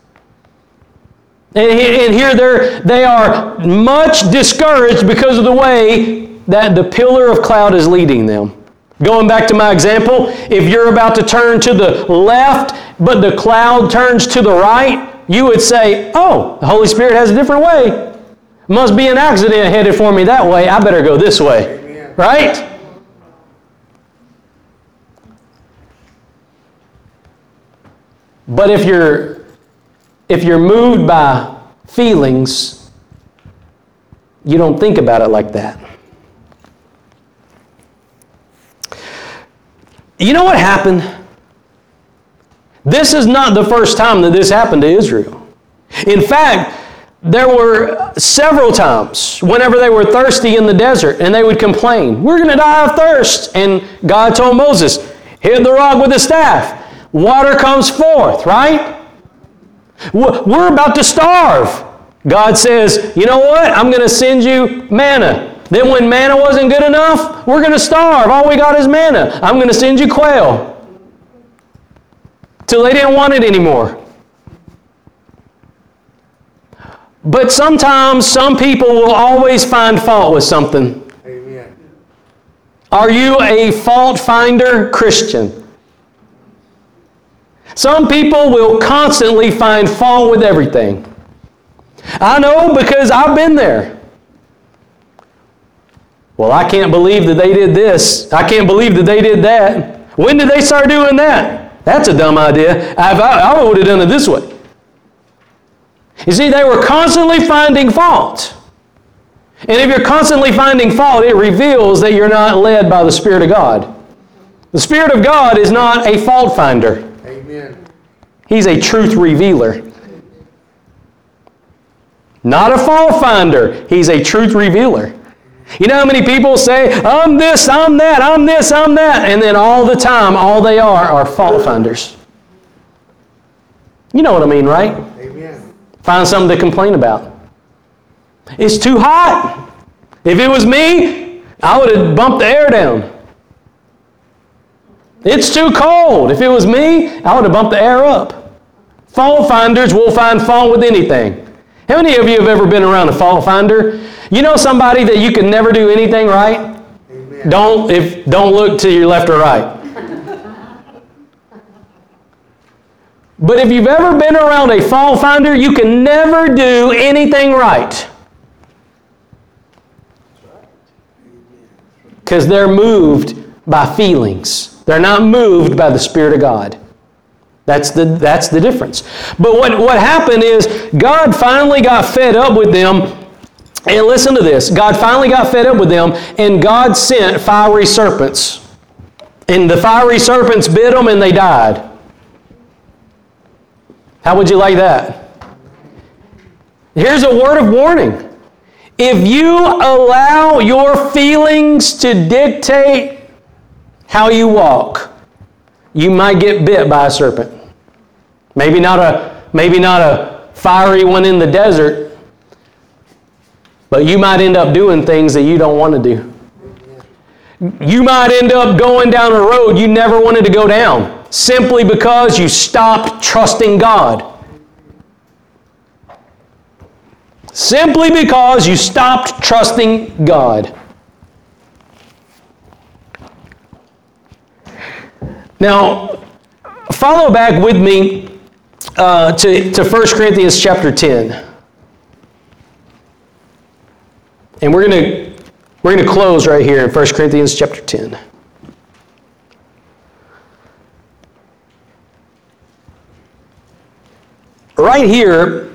Speaker 1: And, here they're, they are much discouraged because of the way that the pillar of cloud is leading them. Going back to my example, if you're about to turn to the left, but the cloud turns to the right, you would say, Oh, the Holy Spirit has a different way. Must be an accident headed for me that way. I better go this way.
Speaker 2: Amen.
Speaker 1: Right? But if you're if you're moved by feelings, you don't think about it like that. You know what happened? This is not the first time that this happened to Israel. In fact, there were several times whenever they were thirsty in the desert and they would complain, We're going to die of thirst. And God told Moses, Hit the rock with a staff. Water comes forth, right? We're about to starve. God says, You know what? I'm going to send you manna. Then, when manna wasn't good enough, we're going to starve. All we got is manna. I'm going to send you quail. Till they didn't want it anymore. But sometimes some people will always find fault with something.
Speaker 2: Amen.
Speaker 1: Are you a fault finder Christian? Some people will constantly find fault with everything. I know because I've been there. Well, I can't believe that they did this. I can't believe that they did that. When did they start doing that? That's a dumb idea. I, I would have done it this way. You see, they were constantly finding fault. And if you're constantly finding fault, it reveals that you're not led by the Spirit of God. The Spirit of God is not a fault finder,
Speaker 2: Amen.
Speaker 1: He's a truth revealer. Not a fault finder, He's a truth revealer. You know how many people say, I'm this, I'm that, I'm this, I'm that, and then all the time, all they are are fault finders. You know what I mean, right?
Speaker 2: Amen.
Speaker 1: Find something to complain about. It's too hot. If it was me, I would have bumped the air down. It's too cold. If it was me, I would have bumped the air up. Fault finders will find fault with anything. How many of you have ever been around a fault finder? You know somebody that you can never do anything right?
Speaker 2: Amen.
Speaker 1: Don't if don't look to your left or right. But if you've ever been around a fault finder, you can never do anything right. Because they're moved by feelings. They're not moved by the Spirit of God. That's the, that's the difference. But what, what happened is God finally got fed up with them. And listen to this God finally got fed up with them, and God sent fiery serpents. And the fiery serpents bit them, and they died. How would you like that? Here's a word of warning. If you allow your feelings to dictate how you walk, you might get bit by a serpent. Maybe not a maybe not a fiery one in the desert, but you might end up doing things that you don't want to do. You might end up going down a road you never wanted to go down simply because you stopped trusting God. Simply because you stopped trusting God. Now, follow back with me uh, to, to 1 Corinthians chapter 10. And we're going to we're going to close right here in 1 Corinthians chapter 10. right here,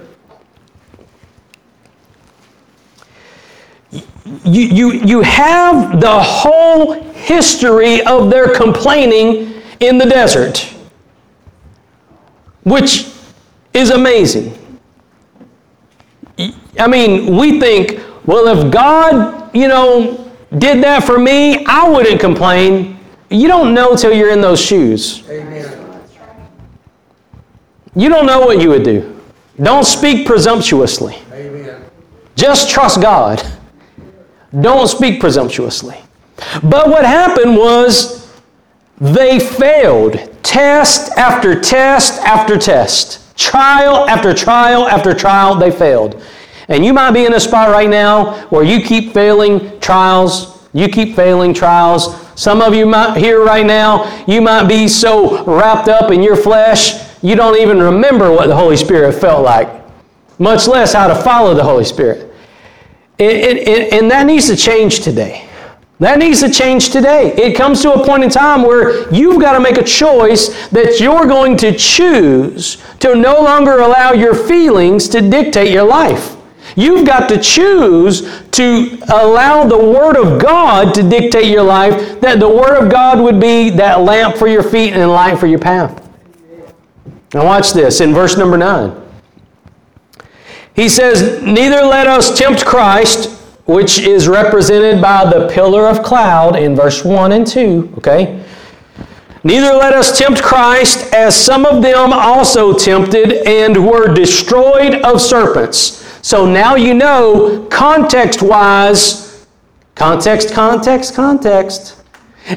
Speaker 1: you, you, you have the whole history of their complaining in the desert, which is amazing. I mean, we think, well, if God, you know, did that for me, I wouldn't complain. You don't know till you're in those shoes.
Speaker 2: Amen.
Speaker 1: You don't know what you would do. Don't speak presumptuously.
Speaker 2: Amen.
Speaker 1: Just trust God. Don't speak presumptuously. But what happened was they failed test after test after test, trial after trial after trial, they failed. And you might be in a spot right now where you keep failing trials, you keep failing trials. Some of you might here right now, you might be so wrapped up in your flesh, you don't even remember what the Holy Spirit felt like, much less how to follow the Holy Spirit. It, it, it, and that needs to change today. That needs to change today. It comes to a point in time where you've got to make a choice that you're going to choose to no longer allow your feelings to dictate your life. You've got to choose to allow the Word of God to dictate your life, that the Word of God would be that lamp for your feet and light for your path. Now, watch this in verse number 9. He says, Neither let us tempt Christ which is represented by the pillar of cloud in verse 1 and 2. Okay? Neither let us tempt Christ, as some of them also tempted and were destroyed of serpents. So now you know, context wise, context, context, context.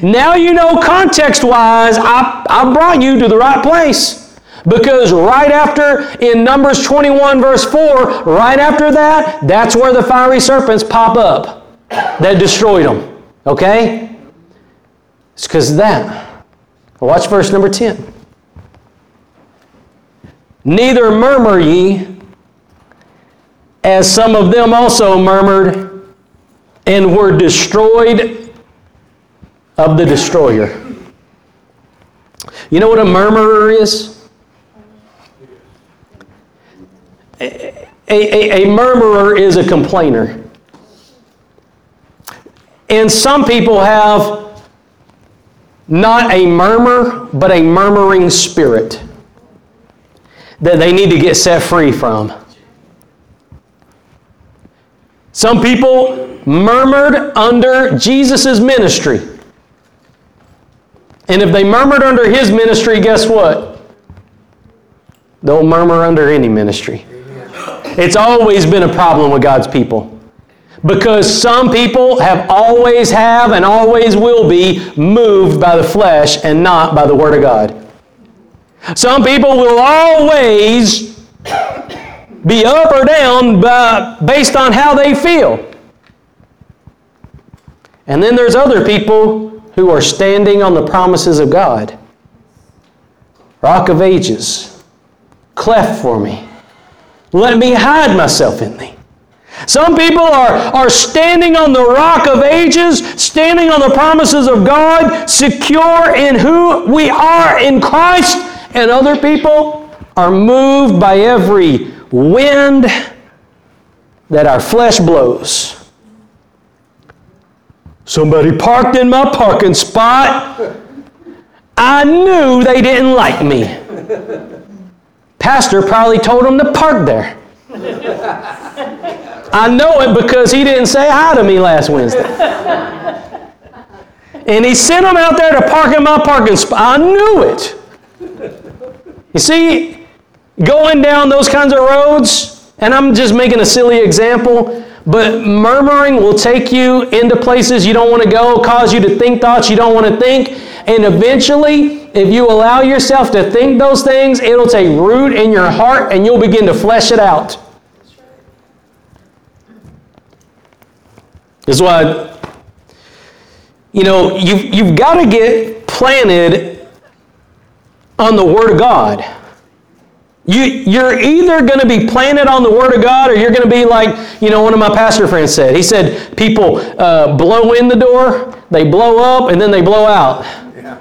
Speaker 1: Now you know, context wise, I, I brought you to the right place. Because right after, in Numbers 21, verse 4, right after that, that's where the fiery serpents pop up that destroyed them. Okay? It's because of that. Watch verse number 10. Neither murmur ye, as some of them also murmured and were destroyed of the destroyer. You know what a murmurer is? A, a, a murmurer is a complainer. And some people have not a murmur, but a murmuring spirit that they need to get set free from. Some people murmured under Jesus' ministry. And if they murmured under his ministry, guess what? They'll murmur under any ministry. It's always been a problem with God's people. Because some people have always have and always will be moved by the flesh and not by the Word of God. Some people will always be up or down based on how they feel. And then there's other people who are standing on the promises of God. Rock of ages, cleft for me. Let me hide myself in thee. Some people are, are standing on the rock of ages, standing on the promises of God, secure in who we are in Christ, and other people are moved by every wind that our flesh blows. Somebody parked in my parking spot. I knew they didn't like me. Pastor probably told him to park there. I know it because he didn't say hi to me last Wednesday. And he sent him out there to park in my parking spot. I knew it. You see, going down those kinds of roads, and I'm just making a silly example, but murmuring will take you into places you don't want to go, cause you to think thoughts you don't want to think, and eventually if you allow yourself to think those things, it'll take root in your heart and you'll begin to flesh it out. This is why, you know, you've, you've got to get planted on the Word of God. You, you're either going to be planted on the Word of God or you're going to be like, you know, one of my pastor friends said. He said, people uh, blow in the door, they blow up, and then they blow out. Yeah.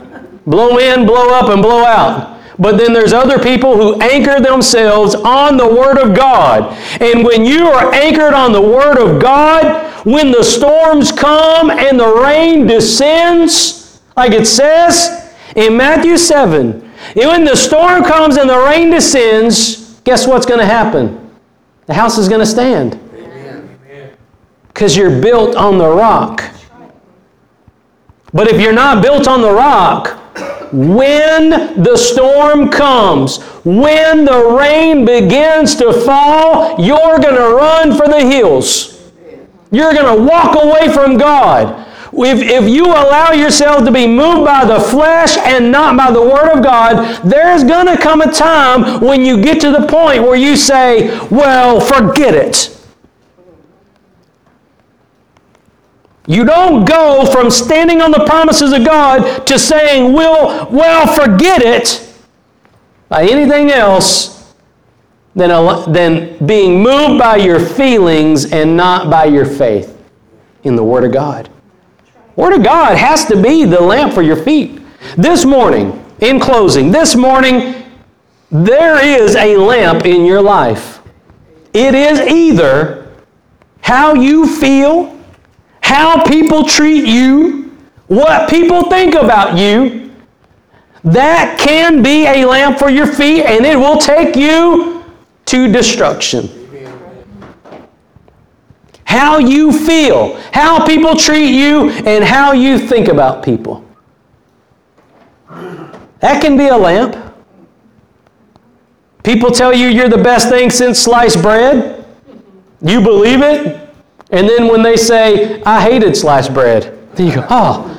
Speaker 1: Blow in, blow up, and blow out. But then there's other people who anchor themselves on the Word of God. And when you are anchored on the Word of God, when the storms come and the rain descends, like it says in Matthew 7, and when the storm comes and the rain descends, guess what's going to happen? The house is going to stand. Because you're built on the rock. But if you're not built on the rock, when the storm comes, when the rain begins to fall, you're going to run for the hills. You're going to walk away from God. If, if you allow yourself to be moved by the flesh and not by the Word of God, there's going to come a time when you get to the point where you say, Well, forget it. You don't go from standing on the promises of God to saying, well, well, forget it by anything else than, than being moved by your feelings and not by your faith in the Word of God. Word of God has to be the lamp for your feet. This morning, in closing, this morning, there is a lamp in your life. It is either how you feel how people treat you, what people think about you, that can be a lamp for your feet and it will take you to destruction. How you feel, how people treat you, and how you think about people. That can be a lamp. People tell you you're the best thing since sliced bread. You believe it? And then when they say, I hated sliced bread, then you go, oh.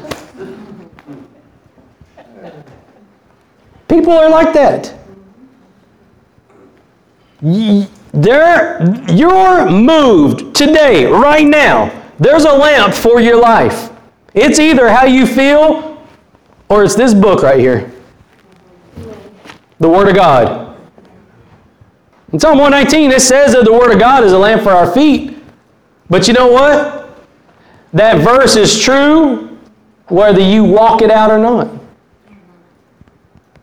Speaker 1: People are like that. There, you're moved today, right now. There's a lamp for your life. It's either how you feel or it's this book right here the Word of God. In Psalm 119, it says that the Word of God is a lamp for our feet but you know what? That verse is true whether you walk it out or not.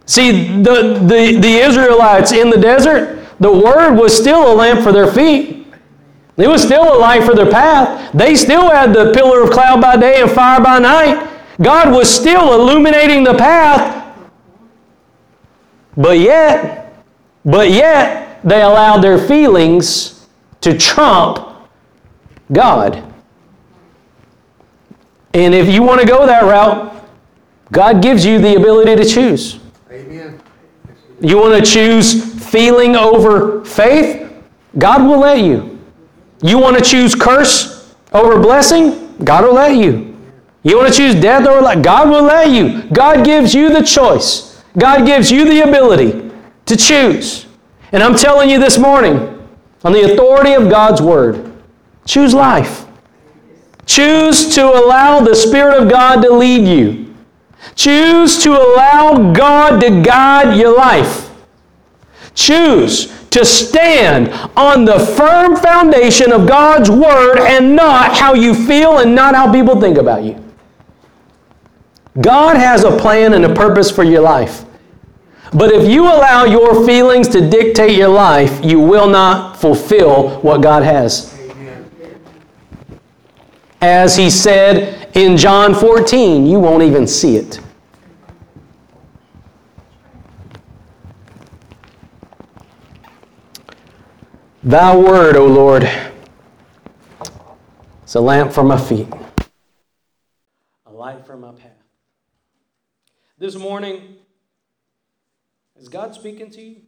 Speaker 1: See, the, the, the Israelites in the desert, the word was still a lamp for their feet. It was still a light for their path. They still had the pillar of cloud by day and fire by night. God was still illuminating the path. But yet, but yet, they allowed their feelings to trump God. And if you want to go that route, God gives you the ability to choose. Amen. You want to choose feeling over faith? God will let you. You want to choose curse over blessing? God will let you. You want to choose death over life? God will let you. God gives you the choice. God gives you the ability to choose. And I'm telling you this morning, on the authority of God's Word, Choose life. Choose to allow the Spirit of God to lead you. Choose to allow God to guide your life. Choose to stand on the firm foundation of God's Word and not how you feel and not how people think about you. God has a plan and a purpose for your life. But if you allow your feelings to dictate your life, you will not fulfill what God has as he said in John 14, you won't even see it. Thy word, O Lord, is a lamp for my feet, a light for my path. This morning, is God speaking to you?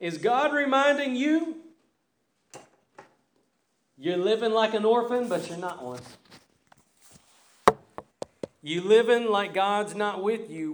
Speaker 1: Is God reminding you you're living like an orphan, but you're not one. You living like God's not with you.